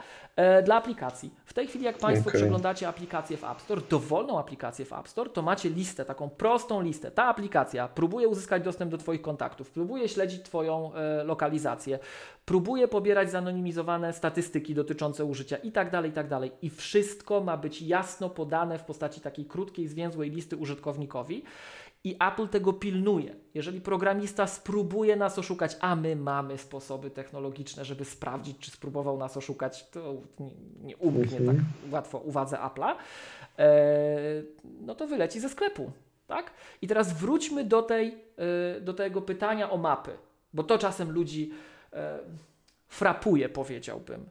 dla aplikacji. W tej chwili, jak Państwo okay. przeglądacie aplikację w App Store, dowolną aplikację w App Store, to macie listę, taką prostą listę. Ta aplikacja próbuje uzyskać dostęp do Twoich kontaktów, próbuje śledzić Twoją e, lokalizację, próbuje pobierać zanonimizowane statystyki dotyczące użycia i tak dalej, i tak dalej. I wszystko ma być jasno podane w postaci takiej krótkiej, zwięzłej listy użytkownikowi. I Apple tego pilnuje. Jeżeli programista spróbuje nas oszukać, a my mamy sposoby technologiczne, żeby sprawdzić, czy spróbował nas oszukać, to nie, nie umknie mhm. tak łatwo uwadze Apple'a, e, no to wyleci ze sklepu. Tak? I teraz wróćmy do, tej, e, do tego pytania o mapy, bo to czasem ludzi e, frapuje, powiedziałbym.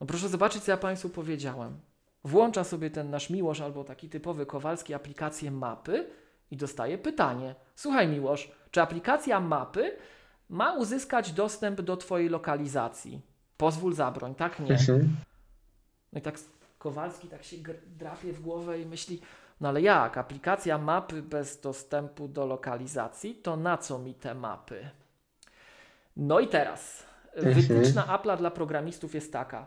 No proszę zobaczyć, co ja Państwu powiedziałem. Włącza sobie ten nasz Miłosz albo taki typowy Kowalski aplikację mapy, i dostaje pytanie: Słuchaj, Miłosz, czy aplikacja mapy ma uzyskać dostęp do Twojej lokalizacji? Pozwól zabroń, tak? Nie. Mhm. No i tak Kowalski tak się drapie w głowę i myśli: No ale jak? Aplikacja mapy bez dostępu do lokalizacji, to na co mi te mapy? No i teraz. Mhm. Wytyczna Apple'a dla programistów jest taka.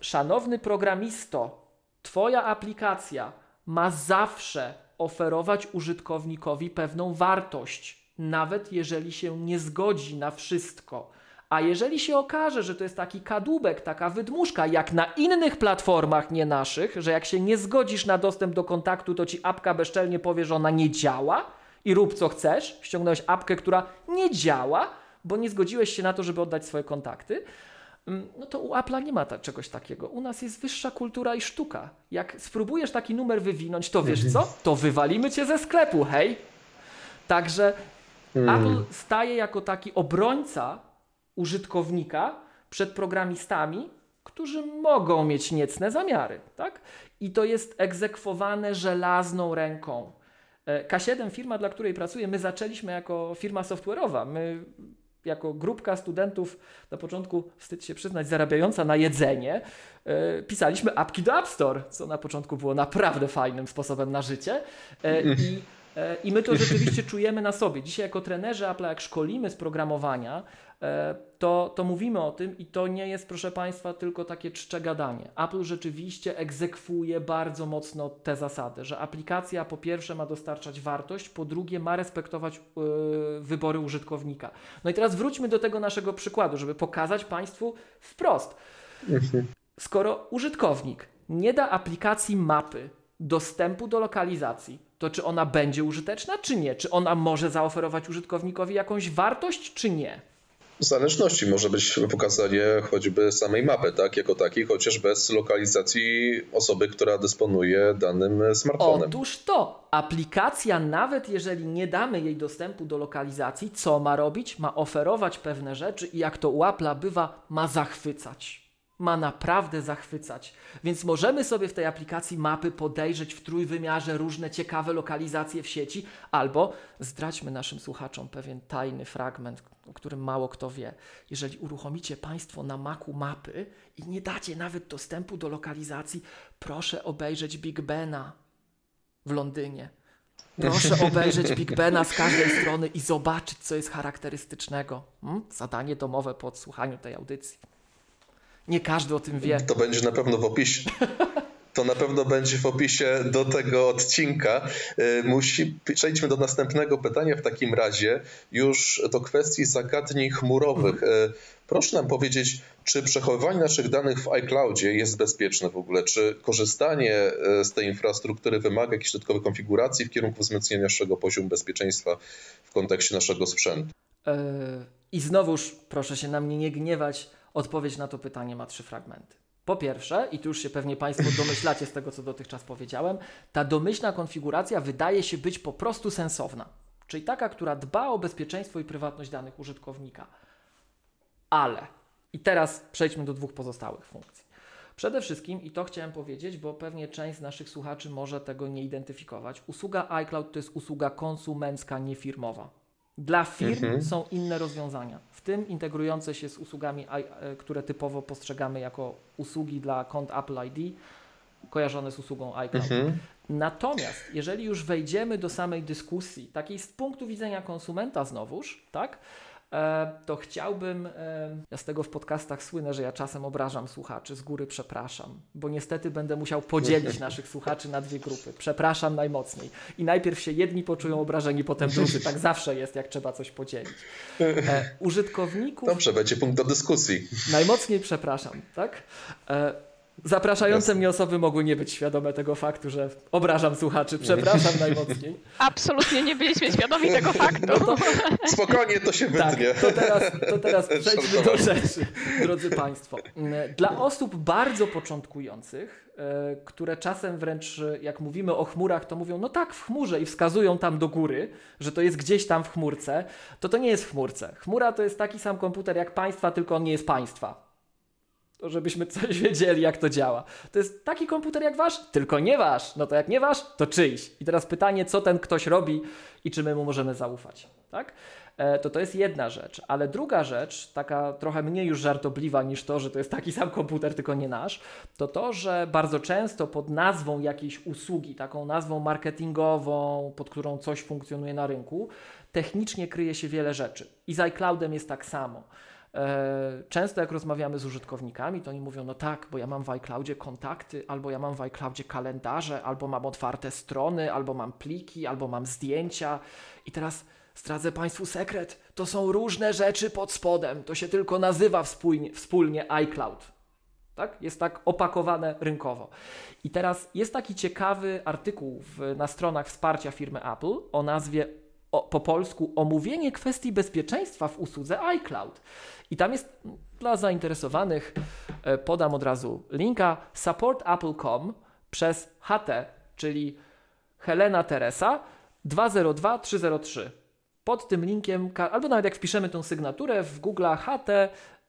Szanowny programisto, Twoja aplikacja ma zawsze oferować użytkownikowi pewną wartość, nawet jeżeli się nie zgodzi na wszystko. A jeżeli się okaże, że to jest taki kadłubek, taka wydmuszka, jak na innych platformach, nie naszych, że jak się nie zgodzisz na dostęp do kontaktu, to ci apka bezczelnie powie, że ona nie działa i rób co chcesz. Ściągnąłeś apkę, która nie działa, bo nie zgodziłeś się na to, żeby oddać swoje kontakty. Mm, no to u Apple'a nie ma ta, czegoś takiego. U nas jest wyższa kultura i sztuka. Jak spróbujesz taki numer wywinąć, to wiesz co? To wywalimy cię ze sklepu, hej! Także Hmm. Apple staje jako taki obrońca użytkownika przed programistami, którzy mogą mieć niecne zamiary, tak? I to jest egzekwowane żelazną ręką. E, K7, firma, dla której pracuję, my zaczęliśmy jako firma software'owa. My jako grupka studentów, na początku, wstyd się przyznać, zarabiająca na jedzenie, e, pisaliśmy apki do App Store, co na początku było naprawdę fajnym sposobem na życie. E, I I my to <laughs> rzeczywiście czujemy na sobie. Dzisiaj jako trenerzy Apple, jak szkolimy z programowania, e, to, to mówimy o tym i to nie jest, proszę Państwa, tylko takie czcze gadanie. Apple rzeczywiście egzekwuje bardzo mocno te zasady, że aplikacja po pierwsze ma dostarczać wartość, po drugie ma respektować yy, wybory użytkownika. No i teraz wróćmy do tego naszego przykładu, żeby pokazać Państwu wprost. Skoro użytkownik nie da aplikacji mapy dostępu do lokalizacji, to czy ona będzie użyteczna, czy nie? Czy ona może zaoferować użytkownikowi jakąś wartość, czy nie? W zależności może być pokazanie choćby samej mapy, tak, jako takiej, chociaż bez lokalizacji osoby, która dysponuje danym smartfonem. Otóż to, aplikacja, nawet jeżeli nie damy jej dostępu do lokalizacji, co ma robić? Ma oferować pewne rzeczy i jak to u Apple'a bywa, ma zachwycać ma naprawdę zachwycać. Więc możemy sobie w tej aplikacji mapy podejrzeć w trójwymiarze różne ciekawe lokalizacje w sieci, albo zdradźmy naszym słuchaczom pewien tajny fragment, o którym mało kto wie. Jeżeli uruchomicie Państwo na Macu mapy i nie dacie nawet dostępu do lokalizacji, proszę obejrzeć Big Bena w Londynie. Proszę <laughs> obejrzeć Big Bena z każdej strony i zobaczyć, co jest charakterystycznego. Hmm? Zadanie domowe po odsłuchaniu tej audycji. Nie każdy o tym wie. To będzie na pewno w opisie. To na pewno będzie w opisie do tego odcinka. Y, musi, przejdźmy do następnego pytania w takim razie, już do kwestii zagadnień chmurowych. Mhm. Proszę nam powiedzieć, czy przechowywanie naszych danych w iCloudzie jest bezpieczne w ogóle? Czy korzystanie y, z tej infrastruktury wymaga jakiejś dodatkowej konfiguracji w kierunku wzmocnienia naszego poziomu bezpieczeństwa w kontekście naszego sprzętu? I znowuż proszę się na mnie nie gniewać Odpowiedź na to pytanie ma trzy fragmenty. Po pierwsze, i tu już się pewnie Państwo domyślacie z tego, co dotychczas powiedziałem, ta domyślna konfiguracja wydaje się być po prostu sensowna, czyli taka, która dba o bezpieczeństwo i prywatność danych użytkownika. Ale, i teraz przejdźmy do dwóch pozostałych funkcji. Przede wszystkim, i to chciałem powiedzieć, bo pewnie część z naszych słuchaczy może tego nie identyfikować, usługa iCloud to jest usługa konsumencka, niefirmowa. Dla firm mhm. są inne rozwiązania, w tym integrujące się z usługami, e, które typowo postrzegamy jako usługi dla kont Apple ID, kojarzone z usługą iCloud. Mhm. Natomiast jeżeli już wejdziemy do samej dyskusji, takiej z punktu widzenia konsumenta znowuż, tak, to chciałbym, e, ja z tego w podcastach słynę, że ja czasem obrażam słuchaczy, z góry przepraszam, bo niestety będę musiał podzielić naszych słuchaczy na dwie grupy. Przepraszam najmocniej. I najpierw się jedni poczują obrażeni, potem drudzy. Tak zawsze jest, jak trzeba coś podzielić. E, użytkowników... Dobrze, będzie punkt do dyskusji. Najmocniej przepraszam, tak? Zapraszające Jasne. mnie osoby mogły nie być świadome tego faktu, że obrażam słuchaczy. Przepraszam <laughs> najmocniej. Absolutnie nie byliśmy świadomi tego <laughs> faktu. No to... Spokojnie, to się tak, wytnie. Tak, to teraz, to teraz <laughs> przejdźmy do rzeczy, drodzy Państwo. Dla osób bardzo początkujących, e, które czasem wręcz, jak mówimy o chmurach, to mówią, no tak, w chmurze i wskazują tam do góry, że to jest gdzieś tam w chmurce, to to nie jest w chmurce. Chmura to jest taki sam komputer jak Państwa, tylko on nie jest Państwa żebyśmy coś wiedzieli, jak to działa. To jest taki komputer jak wasz, tylko nie wasz. No to jak nie wasz, to czyjś. I teraz pytanie, co ten ktoś robi i czy my mu możemy zaufać, tak? E, to to jest jedna rzecz. Ale druga rzecz, taka trochę mniej już żartobliwa niż to, że to jest taki sam komputer, tylko nie nasz, to to, że bardzo często pod nazwą jakiejś usługi, taką nazwą marketingową, pod którą coś funkcjonuje na rynku, technicznie kryje się wiele rzeczy. I z iCloudem jest tak samo. E, często jak rozmawiamy z użytkownikami, to oni mówią, no tak, bo ja mam w iCloudzie kontakty, albo ja mam w iCloudzie kalendarze, albo mam otwarte strony, albo mam pliki, albo mam zdjęcia. I teraz zdradzę Państwu sekret, to są różne rzeczy pod spodem, to się tylko nazywa wspólnie, wspólnie iCloud. Tak? Jest tak opakowane rynkowo. I teraz jest taki ciekawy artykuł w, na stronach wsparcia firmy Apple o nazwie o, po polsku omówienie kwestii bezpieczeństwa w usłudze iCloud. I tam jest dla zainteresowanych, e, podam od razu linka supportapple.com przez HT, czyli Helena Teresa 202303. Pod tym linkiem, albo nawet jak wpiszemy tą sygnaturę w Google HT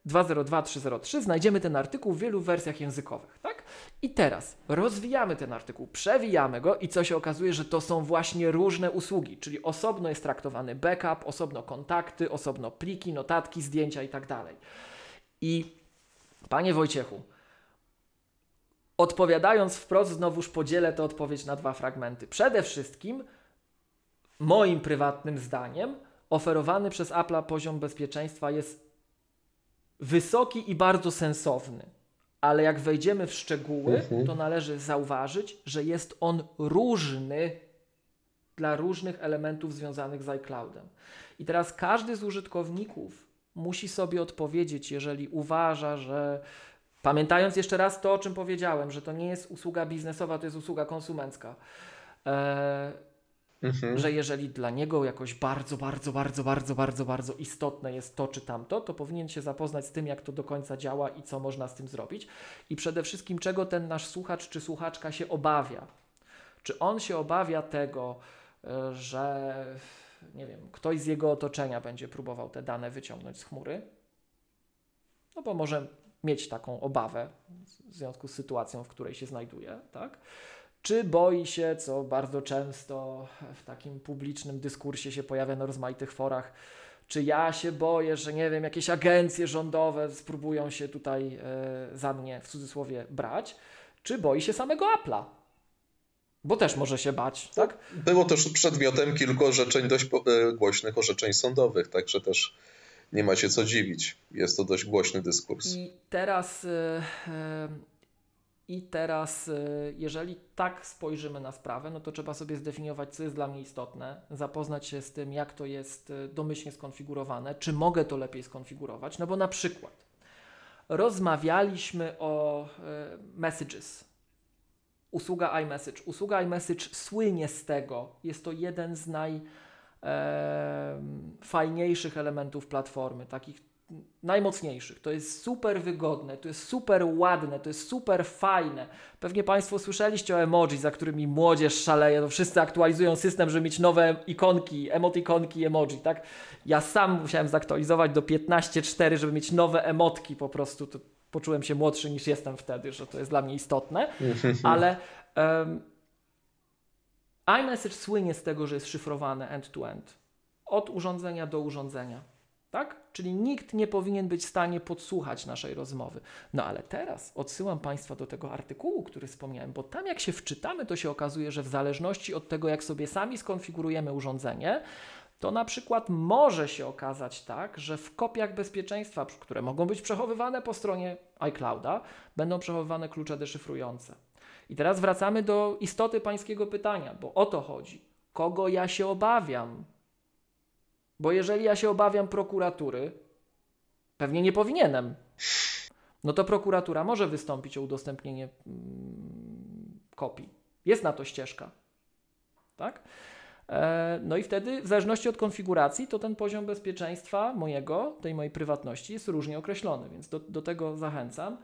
202303 znajdziemy ten artykuł w wielu wersjach językowych, tak? I teraz rozwijamy ten artykuł, przewijamy go i co się okazuje, że to są właśnie różne usługi, czyli osobno jest traktowany backup, osobno kontakty, osobno pliki, notatki, zdjęcia i tak dalej. I panie Wojciechu, odpowiadając wprost, znowuż podzielę tę odpowiedź na dwa fragmenty. Przede wszystkim, moim prywatnym zdaniem, oferowany przez Apple poziom bezpieczeństwa jest wysoki i bardzo sensowny. Ale jak wejdziemy w szczegóły, mhm. to należy zauważyć, że jest on różny dla różnych elementów związanych z iCloudem. I teraz każdy z użytkowników musi sobie odpowiedzieć, jeżeli uważa, że pamiętając jeszcze raz to, o czym powiedziałem, że to nie jest usługa biznesowa, to jest usługa konsumencka. E, Mhm. Że jeżeli dla niego jakoś bardzo, bardzo, bardzo, bardzo, bardzo, bardzo istotne jest to czy tamto, to powinien się zapoznać z tym, jak to do końca działa i co można z tym zrobić. I przede wszystkim, czego ten nasz słuchacz czy słuchaczka się obawia. Czy on się obawia tego, e, że nie wiem, ktoś z jego otoczenia będzie próbował te dane wyciągnąć z chmury? No bo może mieć taką obawę w związku z sytuacją, w której się znajduje, tak? Czy boi się, co bardzo często w takim publicznym dyskursie się pojawia na rozmaitych forach, czy ja się boję, że nie wiem, jakieś agencje rządowe spróbują się tutaj e, za mnie w cudzysłowie brać, czy boi się samego Apple'a? Bo też może się bać, tak? Było też przedmiotem kilku orzeczeń, dość e, głośnych orzeczeń sądowych, także też nie ma się co dziwić. Jest to dość głośny dyskurs. I teraz. E, i teraz, y, jeżeli tak spojrzymy na sprawę, no to trzeba sobie zdefiniować, co jest dla mnie istotne, zapoznać się z tym, jak to jest y, domyślnie skonfigurowane, czy mogę to lepiej skonfigurować. No bo na przykład rozmawialiśmy o y, messages. Usługa iMessage. Usługa iMessage słynie z tego. Jest to jeden z najfajniejszych elementów platformy, takich najmocniejszych. To jest super wygodne, to jest super ładne, to jest super fajne. Pewnie Państwo słyszeliście o emoji, za którymi młodzież szaleje. To wszyscy aktualizują system, żeby mieć nowe ikonki, emotikonki, emoji, tak? Ja sam musiałem zaktualizować do 15.4, żeby mieć nowe emotki po prostu. To poczułem się młodszy niż jestem wtedy, że to jest dla mnie istotne, <laughs> ale um, iMessage słynie z tego, że jest szyfrowane end-to-end. -end. Od urządzenia do urządzenia tak? Czyli nikt nie powinien być w stanie podsłuchać naszej rozmowy. No ale teraz odsyłam Państwa do tego artykułu, który wspomniałem, bo tam jak się wczytamy, to się okazuje, że w zależności od tego, jak sobie sami skonfigurujemy urządzenie, to na przykład może się okazać tak, że w kopiach bezpieczeństwa, które mogą być przechowywane po stronie iClouda, będą przechowywane klucze deszyfrujące. I teraz wracamy do istoty pańskiego pytania, bo o to chodzi. Kogo ja się obawiam? Bo jeżeli ja się obawiam prokuratury, pewnie nie powinienem, no to prokuratura może wystąpić o udostępnienie mm, kopii. Jest na to ścieżka. Tak? E, no i wtedy, w zależności od konfiguracji, to ten poziom bezpieczeństwa mojego, tej mojej prywatności jest różnie określony, więc do, do tego zachęcam.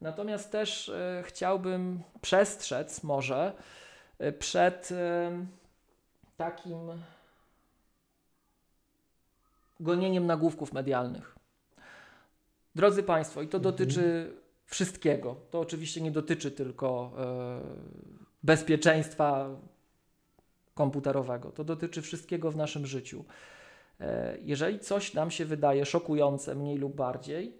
Natomiast też e, chciałbym przestrzec może e, przed e, takim gonieniem nagłówków medialnych. Drodzy Państwo, i to mhm. dotyczy wszystkiego. To oczywiście nie dotyczy tylko e, bezpieczeństwa komputerowego. To dotyczy wszystkiego w naszym życiu. E, jeżeli coś nam się wydaje szokujące, mniej lub bardziej,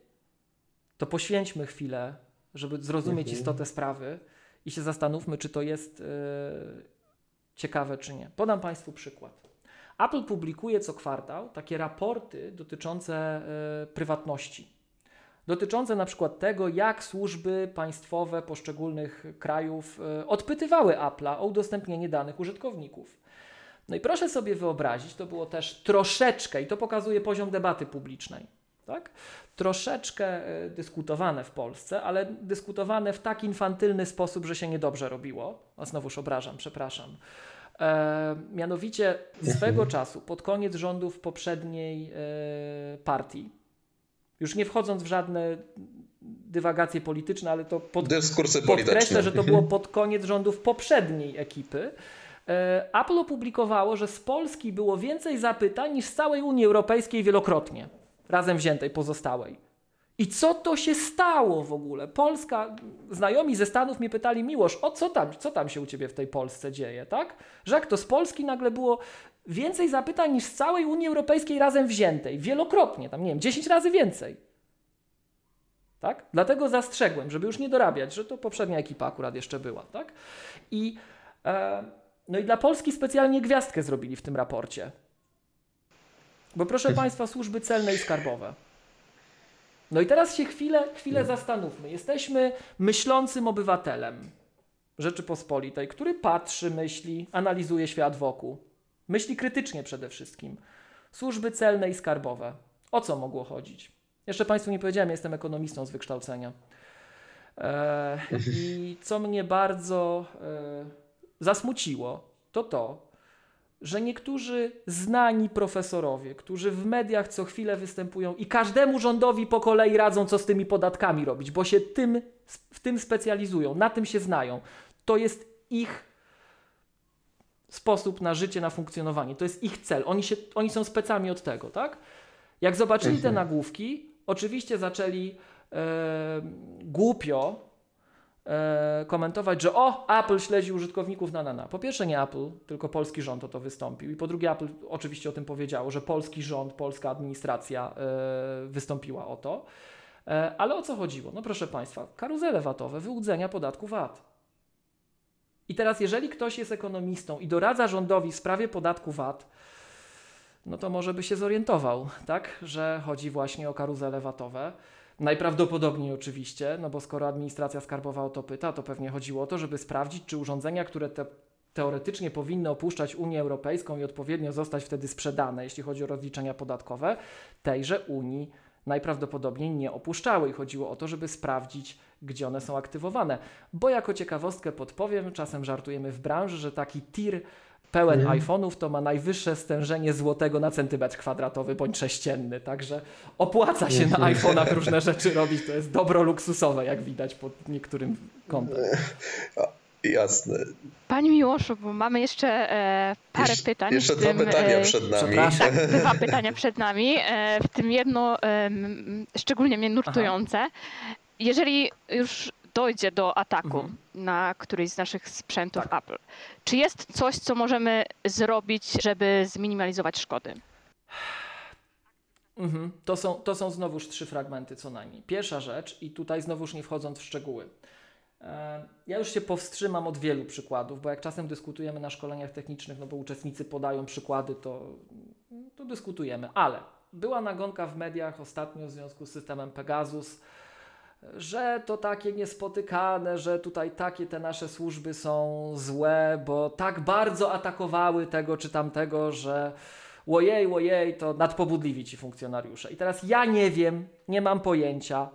to poświęćmy chwilę, żeby zrozumieć mhm. istotę sprawy i się zastanówmy, czy to jest e, ciekawe, czy nie. Podam Państwu przykład. Apple publikuje co kwartał takie raporty dotyczące e, prywatności. Dotyczące na przykład tego, jak służby państwowe poszczególnych krajów e, odpytywały Apple'a o udostępnienie danych użytkowników. No i proszę sobie wyobrazić, to było też troszeczkę, i to pokazuje poziom debaty publicznej, tak? troszeczkę e, dyskutowane w Polsce, ale dyskutowane w tak infantylny sposób, że się niedobrze robiło. A znowuż obrażam, przepraszam. E, mianowicie swego czasu, pod koniec rządów poprzedniej e, partii, już nie wchodząc w żadne dywagacje polityczne, ale to pod, Dyskursy podkreślę, że to było pod koniec rządów poprzedniej ekipy. E, Apple opublikowało, że z Polski było więcej zapytań niż z całej Unii Europejskiej wielokrotnie, razem wziętej pozostałej. I co to się stało w ogóle? Polska, znajomi ze Stanów mnie pytali, Miłosz, o co tam, co tam się u Ciebie w tej Polsce dzieje, tak? Że jak to z Polski nagle było więcej zapytań niż z całej Unii Europejskiej razem wziętej, wielokrotnie, tam nie wiem, 10 razy więcej. Tak? Dlatego zastrzegłem, żeby już nie dorabiać, że to poprzednia ekipa akurat jeszcze była, tak? I, e, no i dla Polski specjalnie gwiazdkę zrobili w tym raporcie. Bo proszę Państwa, służby celne i skarbowe. No i teraz się chwilę, chwilę zastanówmy. Jesteśmy myślącym obywatelem Rzeczypospolitej, który patrzy, myśli, analizuje świat wokół. Myśli krytycznie przede wszystkim. Służby celne i skarbowe. O co mogło chodzić? Jeszcze Państwu nie powiedziałem, jestem ekonomistą z wykształcenia. E, I co mnie bardzo e, zasmuciło, to to, że niektórzy znani profesorowie, którzy w mediach co chwilę występują i każdemu rządowi po kolei radzą, co z tymi podatkami robić, bo się tym, w tym specjalizują, na tym się znają. To jest ich sposób na życie, na funkcjonowanie. To jest ich cel. Oni, się, oni są specami od tego, tak? Jak zobaczyli te nagłówki, oczywiście zaczęli e, głupio e, komentować, że o, Apple śledzi użytkowników na na na. Po pierwsze nie Apple, tylko polski rząd o to wystąpił. I po drugie Apple oczywiście o tym powiedziało, że polski rząd, polska administracja e, wystąpiła o to. E, ale o co chodziło? No proszę Państwa, karuzele VAT-owe, wyłudzenia podatku VAT. I teraz jeżeli ktoś jest ekonomistą i doradza rządowi w sprawie podatku VAT, no to może by się zorientował, tak, że chodzi właśnie o karuzele VAT-owe. Najprawdopodobniej oczywiście, no bo skoro administracja skarbowa o to pyta, to pewnie chodziło o to, żeby sprawdzić, czy urządzenia, które te, teoretycznie powinny opuszczać Unię Europejską i odpowiednio zostać wtedy sprzedane, jeśli chodzi o rozliczenia podatkowe, tejże Unii najprawdopodobniej nie opuszczały i chodziło o to, żeby sprawdzić, gdzie one są aktywowane. Bo jako ciekawostkę podpowiem, czasem żartujemy w branży, że taki tir pełen Mhm. iPhone'ów to ma najwyższe stężenie złotego na centymetr kwadratowy bądź sześcienny, także opłaca się na iPhone'ach różne rzeczy robić, to jest dobro luksusowe, jak widać pod niektórym kątem. <laughs> Jasne. Panie Miłoszu, bo mamy jeszcze e, parę Jeszcze- pytań. Jeszcze dwa tym, pytania e, przed nami. Tak, <laughs> dwa pytania przed nami, e, w tym jedno e, szczególnie mnie nurtujące. Jeżeli już dojdzie do ataku Mhm. na któryś z naszych sprzętów Tak. Apple, czy jest coś, co możemy zrobić, żeby zminimalizować szkody? Mhm. To, są, to są znowuż trzy fragmenty co najmniej. Pierwsza rzecz, i tutaj znowuż nie wchodząc w szczegóły. E, Ja już się powstrzymam od wielu przykładów, bo jak czasem dyskutujemy na szkoleniach technicznych, no bo uczestnicy podają przykłady, to, to dyskutujemy. Ale była nagonka w mediach ostatnio w związku z systemem Pegasus, że to takie niespotykane, że tutaj takie te nasze służby są złe, bo tak bardzo atakowały tego czy tamtego, że ojej, ojej, to nadpobudliwi ci funkcjonariusze. I teraz ja nie wiem, nie mam pojęcia,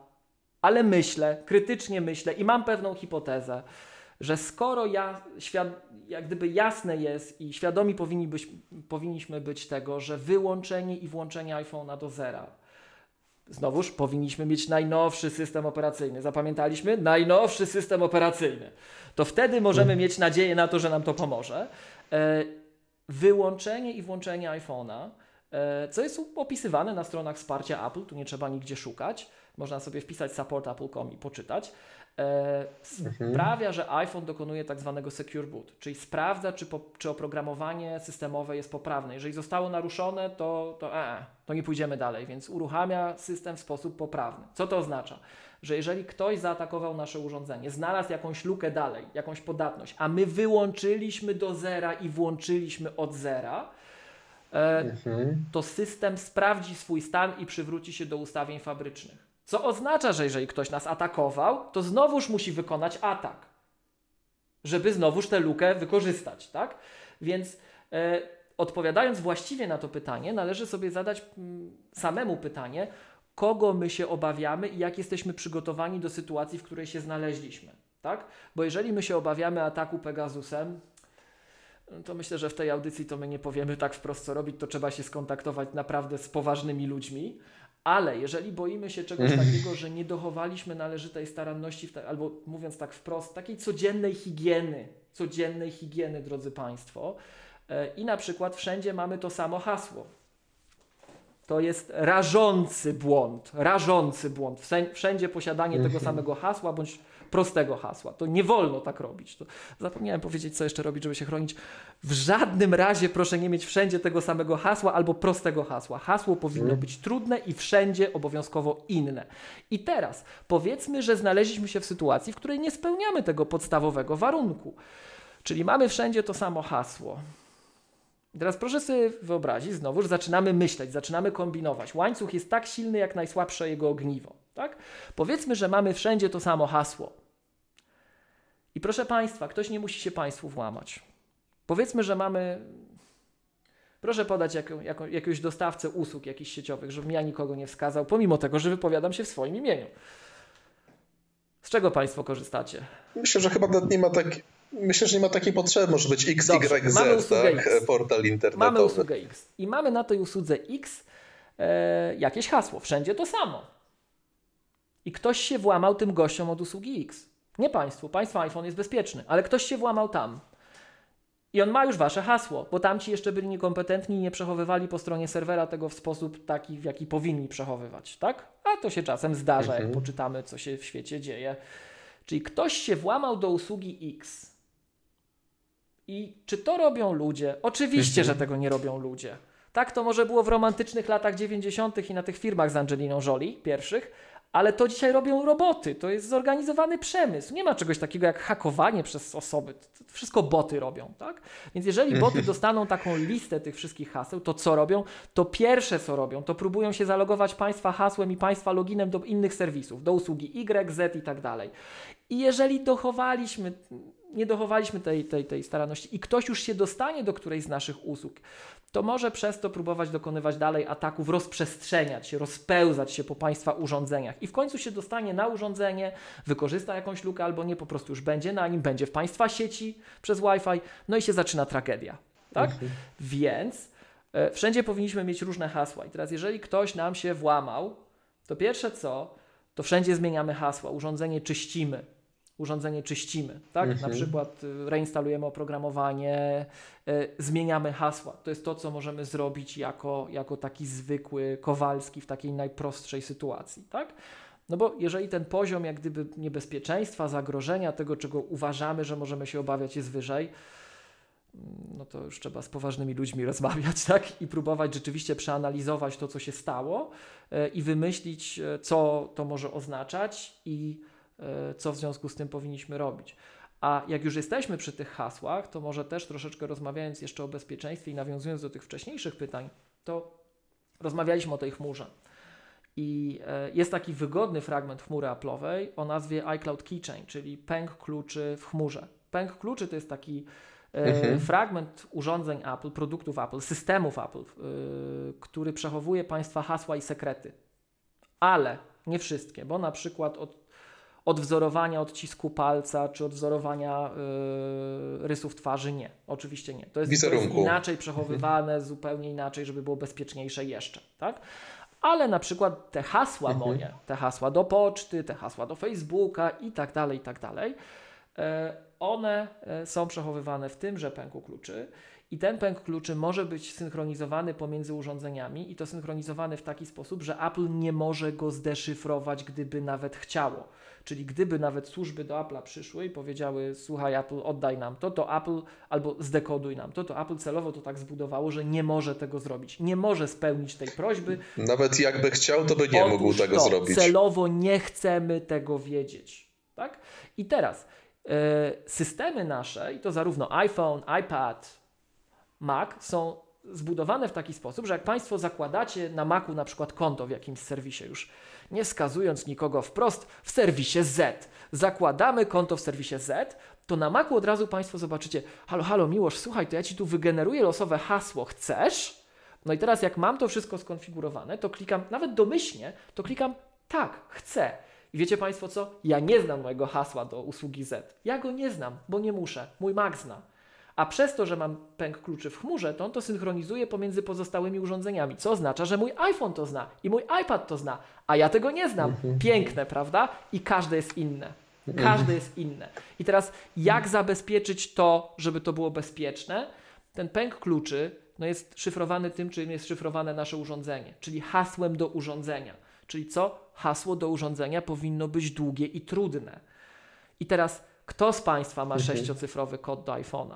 ale myślę, krytycznie myślę i mam pewną hipotezę, że skoro ja, jak gdyby jasne jest i świadomi powinni być, powinniśmy być tego, że wyłączenie i włączenie iPhone'a do zera Znowuż powinniśmy mieć najnowszy system operacyjny. Zapamiętaliśmy? Najnowszy system operacyjny. To wtedy możemy mieć nadzieję na to, że nam to pomoże. E, wyłączenie i włączenie iPhone'a, e, co jest opisywane na stronach wsparcia Apple, tu nie trzeba nigdzie szukać. Można sobie wpisać support.apple.com i poczytać. E, sprawia, że iPhone dokonuje tak zwanego secure boot, czyli sprawdza, czy, po, czy oprogramowanie systemowe jest poprawne. Jeżeli zostało naruszone, to, to, e, to nie pójdziemy dalej, więc uruchamia system w sposób poprawny. Co to oznacza? Że jeżeli ktoś zaatakował nasze urządzenie, znalazł jakąś lukę dalej, jakąś podatność, a my wyłączyliśmy do zera i włączyliśmy od zera, e, Mhm. to system sprawdzi swój stan i przywróci się do ustawień fabrycznych. Co oznacza, że jeżeli ktoś nas atakował, to znowuż musi wykonać atak, żeby znowuż tę lukę wykorzystać, tak? Więc e, odpowiadając właściwie na to pytanie, należy sobie zadać mm, samemu pytanie, kogo my się obawiamy i jak jesteśmy przygotowani do sytuacji, w której się znaleźliśmy, tak? Bo jeżeli my się obawiamy ataku Pegasusem, to myślę, że w tej audycji to my nie powiemy tak wprost, co robić, to trzeba się skontaktować naprawdę z poważnymi ludźmi. Ale jeżeli boimy się czegoś takiego, że nie dochowaliśmy należytej staranności, ta, albo mówiąc tak wprost, takiej codziennej higieny, codziennej higieny, drodzy Państwo, e, i na przykład wszędzie mamy to samo hasło. To jest rażący błąd, rażący błąd. Wszędzie posiadanie tego Mhm. samego hasła bądź prostego hasła. To nie wolno tak robić. To zapomniałem powiedzieć, co jeszcze robić, żeby się chronić. W żadnym razie proszę nie mieć wszędzie tego samego hasła albo prostego hasła. Hasło powinno Mhm. być trudne i wszędzie obowiązkowo inne. I teraz powiedzmy, że znaleźliśmy się w sytuacji, w której nie spełniamy tego podstawowego warunku. Czyli mamy wszędzie to samo hasło. Teraz proszę sobie wyobrazić, znowu, że zaczynamy myśleć, zaczynamy kombinować. Łańcuch jest tak silny, jak najsłabsze jego ogniwo. Tak? Powiedzmy, że mamy wszędzie to samo hasło. I proszę Państwa, ktoś nie musi się Państwu włamać. Powiedzmy, że mamy. Proszę podać jako, jako, jakiegoś dostawcę usług jakichś sieciowych, żebym ja nikogo nie wskazał, pomimo tego, że wypowiadam się w swoim imieniu. Z czego Państwo korzystacie? Myślę, że chyba nie ma tak. Myślę, że nie ma takiej potrzeby. Może być Dobrze, XYZ, mamy usługę tak? X. Portal internetowy. Mamy usługę X i mamy na tej usłudze X e, jakieś hasło. Wszędzie to samo. I ktoś się włamał tym gościom od usługi X. Nie państwu. Państwa iPhone jest bezpieczny, ale ktoś się włamał tam. I on ma już wasze hasło, bo tamci jeszcze byli niekompetentni i nie przechowywali po stronie serwera tego w sposób taki, w jaki powinni przechowywać, tak? A to się czasem zdarza, jak Mhm. poczytamy, co się w świecie dzieje. Czyli ktoś się włamał do usługi X. I czy to robią ludzie? Oczywiście, że tego nie robią ludzie. Tak to może było w romantycznych latach 90. i na tych firmach z Angeliną Jolie pierwszych, ale to dzisiaj robią roboty. To jest zorganizowany przemysł. Nie ma czegoś takiego jak hakowanie przez osoby. To wszystko boty robią, tak? Więc jeżeli boty dostaną taką listę tych wszystkich haseł, to co robią? To pierwsze co robią, to próbują się zalogować państwa hasłem i państwa loginem do innych serwisów, do usługi Y, Z i tak dalej. I jeżeli dochowaliśmy, nie dochowaliśmy tej, tej, tej staranności i ktoś już się dostanie do którejś z naszych usług, to może przez to próbować dokonywać dalej ataków, rozprzestrzeniać się, rozpełzać się po Państwa urządzeniach i w końcu się dostanie na urządzenie, wykorzysta jakąś lukę albo nie, po prostu już będzie na nim, będzie w Państwa sieci przez Wi-Fi, no i się zaczyna tragedia. Tak? Więc e, wszędzie powinniśmy mieć różne hasła. I teraz, jeżeli ktoś nam się włamał, to pierwsze co, to wszędzie zmieniamy hasła, urządzenie czyścimy. Urządzenie czyścimy, tak? Na Mhm. przykład y, reinstalujemy oprogramowanie, y, zmieniamy hasła. To jest to, co możemy zrobić jako, jako taki zwykły Kowalski w takiej najprostszej sytuacji, tak? No bo jeżeli ten poziom jak gdyby niebezpieczeństwa, zagrożenia, tego czego uważamy, że możemy się obawiać jest wyżej, no to już trzeba z poważnymi ludźmi <laughs> rozmawiać, tak? I próbować rzeczywiście przeanalizować to, co się stało e, i wymyślić, e, co to może oznaczać i co w związku z tym powinniśmy robić. A jak już jesteśmy przy tych hasłach, to może też troszeczkę rozmawiając jeszcze o bezpieczeństwie i nawiązując do tych wcześniejszych pytań, to rozmawialiśmy o tej chmurze. I e, jest taki wygodny fragment chmury Apple'owej o nazwie iCloud Keychain, czyli pęk kluczy w chmurze. Pęk kluczy to jest taki e, Mhm. fragment urządzeń Apple, produktów Apple, systemów Apple, e, który przechowuje Państwa hasła i sekrety. Ale nie wszystkie, bo na przykład od, od wzorowania odcisku palca czy od wzorowania e, rysów twarzy nie. Oczywiście nie. To jest, to jest inaczej przechowywane, zupełnie inaczej, żeby było bezpieczniejsze jeszcze. Tak? Ale na przykład te hasła Mhm. moje, te hasła do poczty, te hasła do Facebooka i tak dalej, i tak dalej, e, one e, są przechowywane w tymże pęku kluczy i ten pęk kluczy może być synchronizowany pomiędzy urządzeniami i to synchronizowany w taki sposób, że Apple nie może go zdeszyfrować, gdyby nawet chciało. Czyli gdyby nawet służby do Apple'a przyszły i powiedziały, słuchaj Apple, oddaj nam to, to Apple, albo zdekoduj nam to, to Apple celowo to tak zbudowało, że nie może tego zrobić. Nie może spełnić tej prośby, Nawet jakby chciał, to by nie Otóż mógł tego to, zrobić. Celowo nie chcemy tego wiedzieć. Tak? I teraz e, systemy nasze, i to zarówno iPhone, iPad, Mac, są zbudowane w taki sposób, że jak Państwo zakładacie na Macu na przykład konto w jakimś serwisie, już nie wskazując nikogo wprost, w serwisie Z. Zakładamy konto w serwisie Z, to na Macu od razu Państwo zobaczycie, halo, halo Miłosz, słuchaj, to ja Ci tu wygeneruję losowe hasło, chcesz? No i teraz jak mam to wszystko skonfigurowane, to klikam, nawet domyślnie, to klikam tak, chcę. I wiecie Państwo co? Ja nie znam mojego hasła do usługi Z. Ja go nie znam, bo nie muszę. Mój Mac zna. A przez to, że mam pęk kluczy w chmurze, to on to synchronizuje pomiędzy pozostałymi urządzeniami, co oznacza, że mój iPhone to zna i mój iPad to zna, a ja tego nie znam. Piękne, prawda? I każde jest inne. Każde jest inne. I teraz, jak zabezpieczyć to, żeby to było bezpieczne? Ten pęk kluczy no jest szyfrowany tym, czym jest szyfrowane nasze urządzenie, czyli hasłem do urządzenia. Czyli co? Hasło do urządzenia powinno być długie i trudne. I teraz, kto z Państwa ma sześciocyfrowy kod do iPhone'a?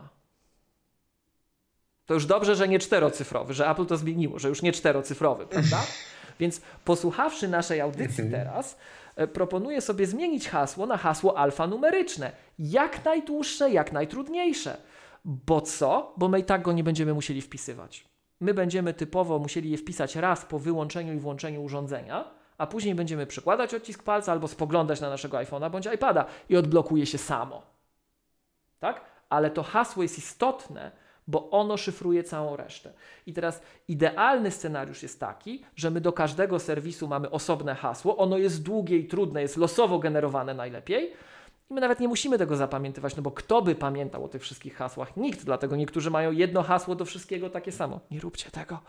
To już dobrze, że nie czterocyfrowy, że Apple to zmieniło, że już nie czterocyfrowy, prawda? <laughs> Więc posłuchawszy naszej audycji teraz, e, proponuję sobie zmienić hasło na hasło alfanumeryczne. Jak najdłuższe, jak najtrudniejsze. Bo co? Bo my i tak go nie będziemy musieli wpisywać. My będziemy typowo musieli je wpisać raz po wyłączeniu i włączeniu urządzenia, a później będziemy przykładać odcisk palca albo spoglądać na naszego iPhone'a bądź iPada i odblokuje się samo. Tak? Ale to hasło jest istotne, bo ono szyfruje całą resztę. I teraz idealny scenariusz jest taki, że my do każdego serwisu mamy osobne hasło, ono jest długie i trudne, jest losowo generowane najlepiej. I my nawet nie musimy tego zapamiętywać, no bo kto by pamiętał o tych wszystkich hasłach? Nikt, dlatego niektórzy mają jedno hasło do wszystkiego takie samo. Nie róbcie tego.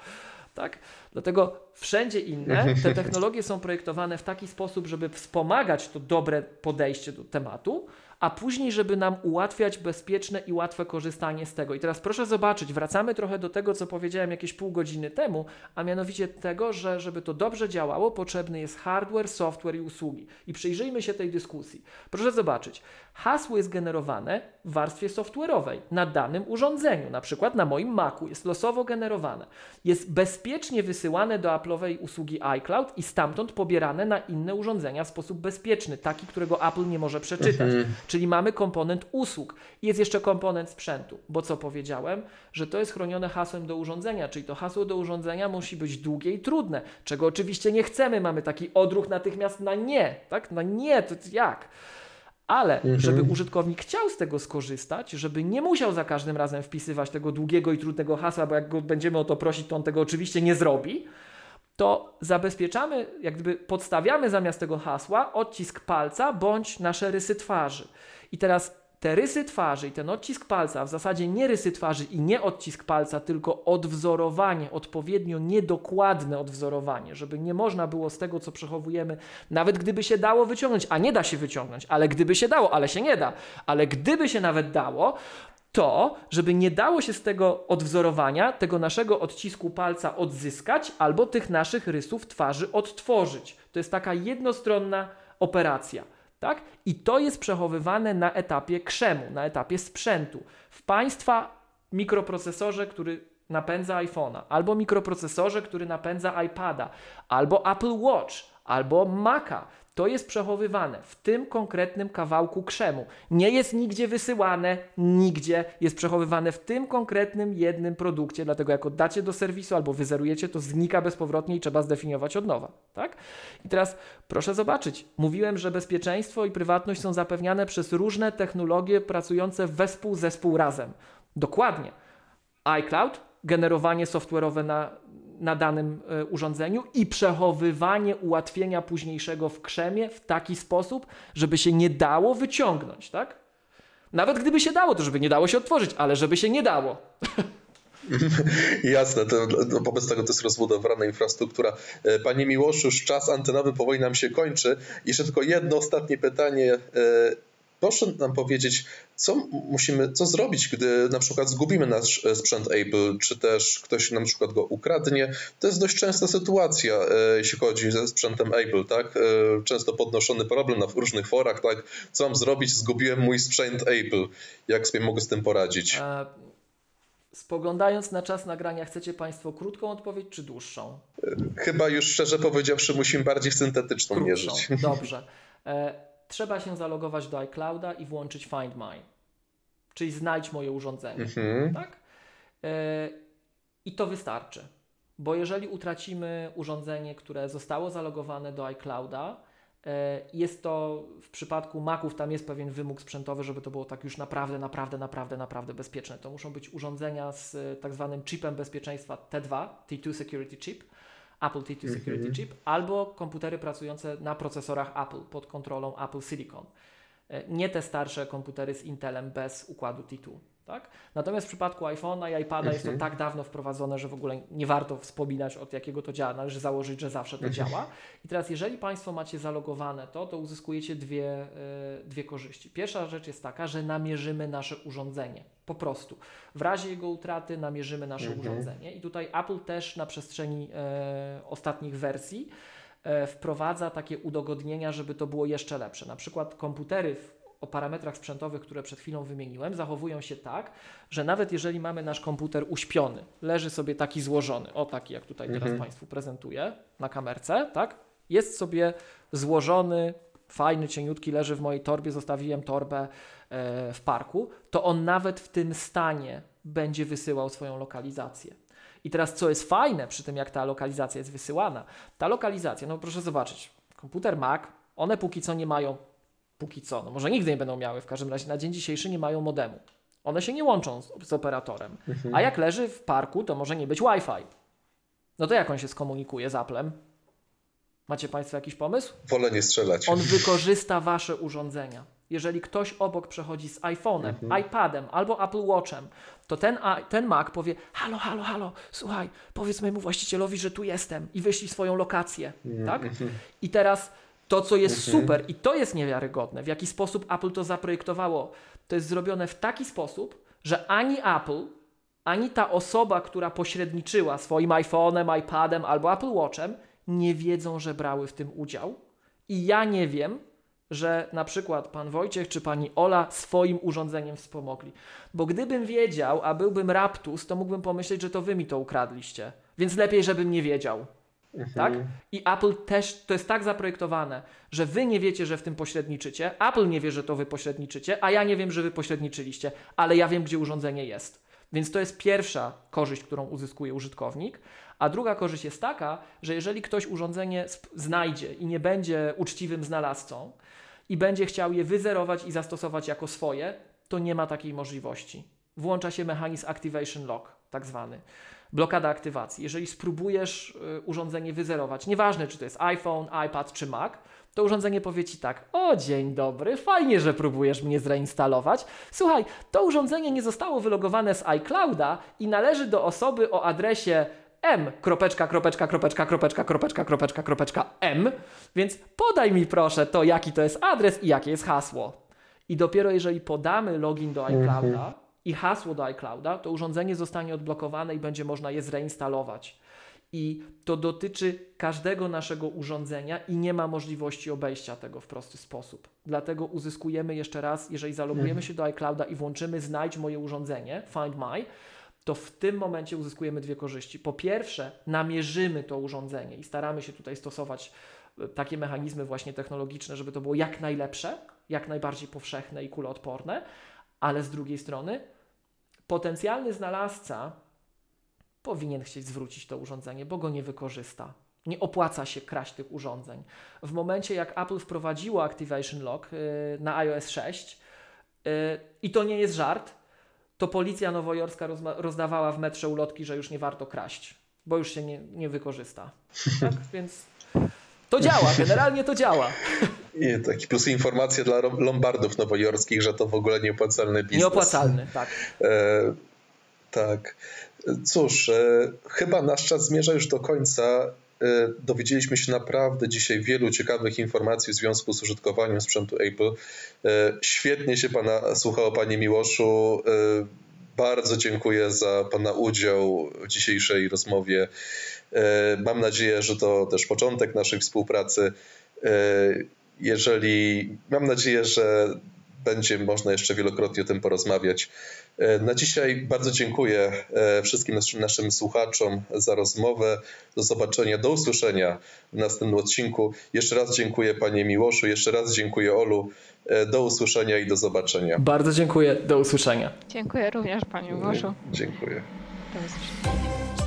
Tak? Dlatego wszędzie inne te <laughs> technologie są projektowane w taki sposób, żeby wspomagać to dobre podejście do tematu, a później, żeby nam ułatwiać bezpieczne i łatwe korzystanie z tego. I teraz proszę zobaczyć, wracamy trochę do tego, co powiedziałem jakieś pół godziny temu, a mianowicie tego, że żeby to dobrze działało, potrzebny jest hardware, software i usługi. I przyjrzyjmy się tej dyskusji. Proszę zobaczyć, hasło jest generowane w warstwie software'owej na danym urządzeniu, na przykład na moim Macu jest losowo generowane. Jest bezpiecznie wysyłane do Apple'owej usługi iCloud i stamtąd pobierane na inne urządzenia w sposób bezpieczny, taki, którego Apple nie może przeczytać. Czyli mamy komponent usług. Jest jeszcze komponent sprzętu, bo co powiedziałem, że to jest chronione hasłem do urządzenia, czyli to hasło do urządzenia musi być długie i trudne, czego oczywiście nie chcemy. Mamy taki odruch natychmiast na nie, tak? Na nie, to jak? Ale żeby użytkownik chciał z tego skorzystać, żeby nie musiał za każdym razem wpisywać tego długiego i trudnego hasła, bo jak go będziemy o to prosić, to on tego oczywiście nie zrobi, to zabezpieczamy, jak gdyby podstawiamy zamiast tego hasła odcisk palca bądź nasze rysy twarzy. I teraz te rysy twarzy i ten odcisk palca, w zasadzie nie rysy twarzy i nie odcisk palca, tylko odwzorowanie, odpowiednio niedokładne odwzorowanie, żeby nie można było z tego, co przechowujemy, nawet gdyby się dało wyciągnąć, a nie da się wyciągnąć, ale gdyby się dało, ale się nie da, ale gdyby się nawet dało, to, żeby nie dało się z tego odwzorowania, tego naszego odcisku palca odzyskać, albo tych naszych rysów twarzy odtworzyć. To jest taka jednostronna operacja. Tak? I to jest przechowywane na etapie krzemu, na etapie sprzętu. W Państwa mikroprocesorze, który napędza iPhone'a, albo mikroprocesorze, który napędza iPada, albo Apple Watch, albo Maca. To jest przechowywane w tym konkretnym kawałku krzemu. Nie jest nigdzie wysyłane, nigdzie jest przechowywane w tym konkretnym jednym produkcie, dlatego jak oddacie do serwisu albo wyzerujecie, to znika bezpowrotnie i trzeba zdefiniować od nowa. Tak? I teraz proszę zobaczyć, mówiłem, że bezpieczeństwo i prywatność są zapewniane przez różne technologie pracujące wespół zespół razem. Dokładnie. iCloud, generowanie software'owe na, na danym y, urządzeniu i przechowywanie ułatwienia późniejszego w krzemie w taki sposób, żeby się nie dało wyciągnąć, tak? Nawet gdyby się dało, to żeby nie dało się otworzyć, ale żeby się nie dało. <laughs> Jasne, to, to, wobec tego to jest rozbudowana infrastruktura. E, panie Miłoszu, czas antenowy powoli nam się kończy. Jeszcze tylko jedno ostatnie pytanie. E, proszę nam powiedzieć, co musimy, co zrobić, gdy na przykład zgubimy nasz e, sprzęt Apple, czy też ktoś na przykład go ukradnie. To jest dość częsta sytuacja, jeśli chodzi ze sprzętem Apple, tak? Często podnoszony problem na różnych forach, tak? Co mam zrobić? Zgubiłem mój sprzęt Apple. Jak sobie mogę z tym poradzić? Spoglądając na czas nagrania, chcecie Państwo krótką odpowiedź czy dłuższą? Chyba już szczerze powiedziawszy, musimy bardziej syntetyczną Krótszą. mierzyć. <laughs> Dobrze. Trzeba się zalogować do iClouda i włączyć Find My, czyli znajdź moje urządzenie. Mhm. Tak? E, I to wystarczy. Bo jeżeli utracimy urządzenie, które zostało zalogowane do iClouda, e, jest to w przypadku Maców, tam jest pewien wymóg sprzętowy, żeby to było tak już naprawdę, naprawdę, naprawdę, naprawdę bezpieczne. To muszą być urządzenia z e, tak zwanym chipem bezpieczeństwa T2, T2 Security Chip, Apple T2 Security Chip, albo komputery pracujące na procesorach Apple pod kontrolą Apple Silicon. E, Nie te starsze komputery z Intelem bez układu T2. Tak? Natomiast w przypadku iPhone'a i iPada jest to Mhm. tak dawno wprowadzone, że w ogóle nie warto wspominać od jakiego to działa. Należy założyć, że zawsze to Mhm. działa. I teraz, jeżeli Państwo macie zalogowane to, to uzyskujecie dwie, e, dwie korzyści. Pierwsza rzecz jest taka, że namierzymy nasze urządzenie. Po prostu. W razie jego utraty namierzymy nasze Mhm. urządzenie. I tutaj Apple też na przestrzeni e, ostatnich wersji e, wprowadza takie udogodnienia, żeby to było jeszcze lepsze. Na przykład komputery w, o parametrach sprzętowych, które przed chwilą wymieniłem, zachowują się tak, że nawet jeżeli mamy nasz komputer uśpiony, leży sobie taki złożony, o taki jak tutaj teraz Mhm. Państwu prezentuję na kamerce, tak? Jest sobie złożony, fajny, cieniutki, leży w mojej torbie, zostawiłem torbę e, w parku, to on nawet w tym stanie będzie wysyłał swoją lokalizację. I teraz, co jest fajne przy tym, jak ta lokalizacja jest wysyłana, ta lokalizacja, no proszę zobaczyć, komputer Mac, one póki co nie mają, póki co, no może nigdy nie będą miały, w każdym razie na dzień dzisiejszy nie mają modemu. One się nie łączą z, z operatorem. A jak leży w parku, to może nie być Wi-Fi. No to jak on się skomunikuje z Applem? Macie Państwo jakiś pomysł? Wolę nie strzelać. On wykorzysta Wasze urządzenia. Jeżeli ktoś obok przechodzi z iPhone'em, iPadem albo Apple Watchem, to ten, ten Mac powie: Halo, halo, halo, słuchaj, powiedz mojemu właścicielowi, że tu jestem i wyślij swoją lokację. Tak? I teraz to, co jest super i to jest niewiarygodne, w jaki sposób Apple to zaprojektowało, to jest zrobione w taki sposób, że ani Apple, ani ta osoba, która pośredniczyła swoim iPhone'em, iPadem albo Apple Watchem, nie wiedzą, że brały w tym udział. I ja nie wiem, że na przykład pan Wojciech czy pani Ola swoim urządzeniem wspomogli. Bo gdybym wiedział, a byłbym raptus, to mógłbym pomyśleć, że to wy mi to ukradliście. Więc lepiej, żebym nie wiedział. Tak? I Apple też to jest tak zaprojektowane, że wy nie wiecie, że w tym pośredniczycie, Apple nie wie, że to wy pośredniczycie, a ja nie wiem, że wy pośredniczyliście, ale ja wiem, gdzie urządzenie jest. Więc to jest pierwsza korzyść, którą uzyskuje użytkownik. A druga korzyść jest taka, że jeżeli ktoś urządzenie znajdzie i nie będzie uczciwym znalazcą i będzie chciał je wyzerować i zastosować jako swoje, to nie ma takiej możliwości. Włącza się mechanizm Activation Lock, tak zwany. Blokada aktywacji. Jeżeli spróbujesz y, urządzenie wyzerować, nieważne czy to jest iPhone, iPad czy Mac, to urządzenie powie ci tak: O, dzień dobry, fajnie, że próbujesz mnie zreinstalować. Słuchaj, to urządzenie nie zostało wylogowane z iClouda i należy do osoby o adresie m, kropeczka, kropeczka, kropeczka, kropeczka, kropeczka, kropeczka, kropeczka, m, więc podaj mi proszę to, jaki to jest adres i jakie jest hasło. I dopiero jeżeli podamy login do iClouda i hasło do iClouda, to urządzenie zostanie odblokowane i będzie można je zreinstalować. I to dotyczy każdego naszego urządzenia i nie ma możliwości obejścia tego w prosty sposób. Dlatego uzyskujemy jeszcze raz, jeżeli zalogujemy się do iClouda i włączymy znajdź moje urządzenie, Find My, to w tym momencie uzyskujemy dwie korzyści. Po pierwsze, namierzymy to urządzenie i staramy się tutaj stosować e, takie mechanizmy właśnie technologiczne, żeby to było jak najlepsze, jak najbardziej powszechne i kuloodporne, ale z drugiej strony potencjalny znalazca powinien chcieć zwrócić to urządzenie, bo go nie wykorzysta. Nie opłaca się kraść tych urządzeń. W momencie, jak Apple wprowadziło Activation Lock y, na iOS 6, y, i to nie jest żart, to policja nowojorska rozdawała w metrze ulotki, że już nie warto kraść, bo już się nie, nie wykorzysta. <laughs> Tak? Więc to działa, generalnie to działa. I taki plus informacja dla lombardów nowojorskich, że to w ogóle nieopłacalny biznes. Nieopłacalny, tak. E, tak. Cóż, e, chyba nasz czas zmierza już do końca. E, dowiedzieliśmy się naprawdę dzisiaj wielu ciekawych informacji w związku z użytkowaniem sprzętu Apple. E, świetnie się Pana słuchało, Panie Miłoszu. E, bardzo dziękuję za Pana udział w dzisiejszej rozmowie. E, mam nadzieję, że to też początek naszej współpracy. E, jeżeli mam nadzieję, że będzie można jeszcze wielokrotnie o tym porozmawiać. E, Na dzisiaj bardzo dziękuję wszystkim naszym, naszym słuchaczom za rozmowę. Do zobaczenia, do usłyszenia w następnym odcinku. Jeszcze raz dziękuję Panie Miłoszu, jeszcze raz dziękuję Olu. Do usłyszenia i do zobaczenia. Bardzo dziękuję, do usłyszenia. Dziękuję również Panie Łoszu. Dziękuję. Do usłyszenia.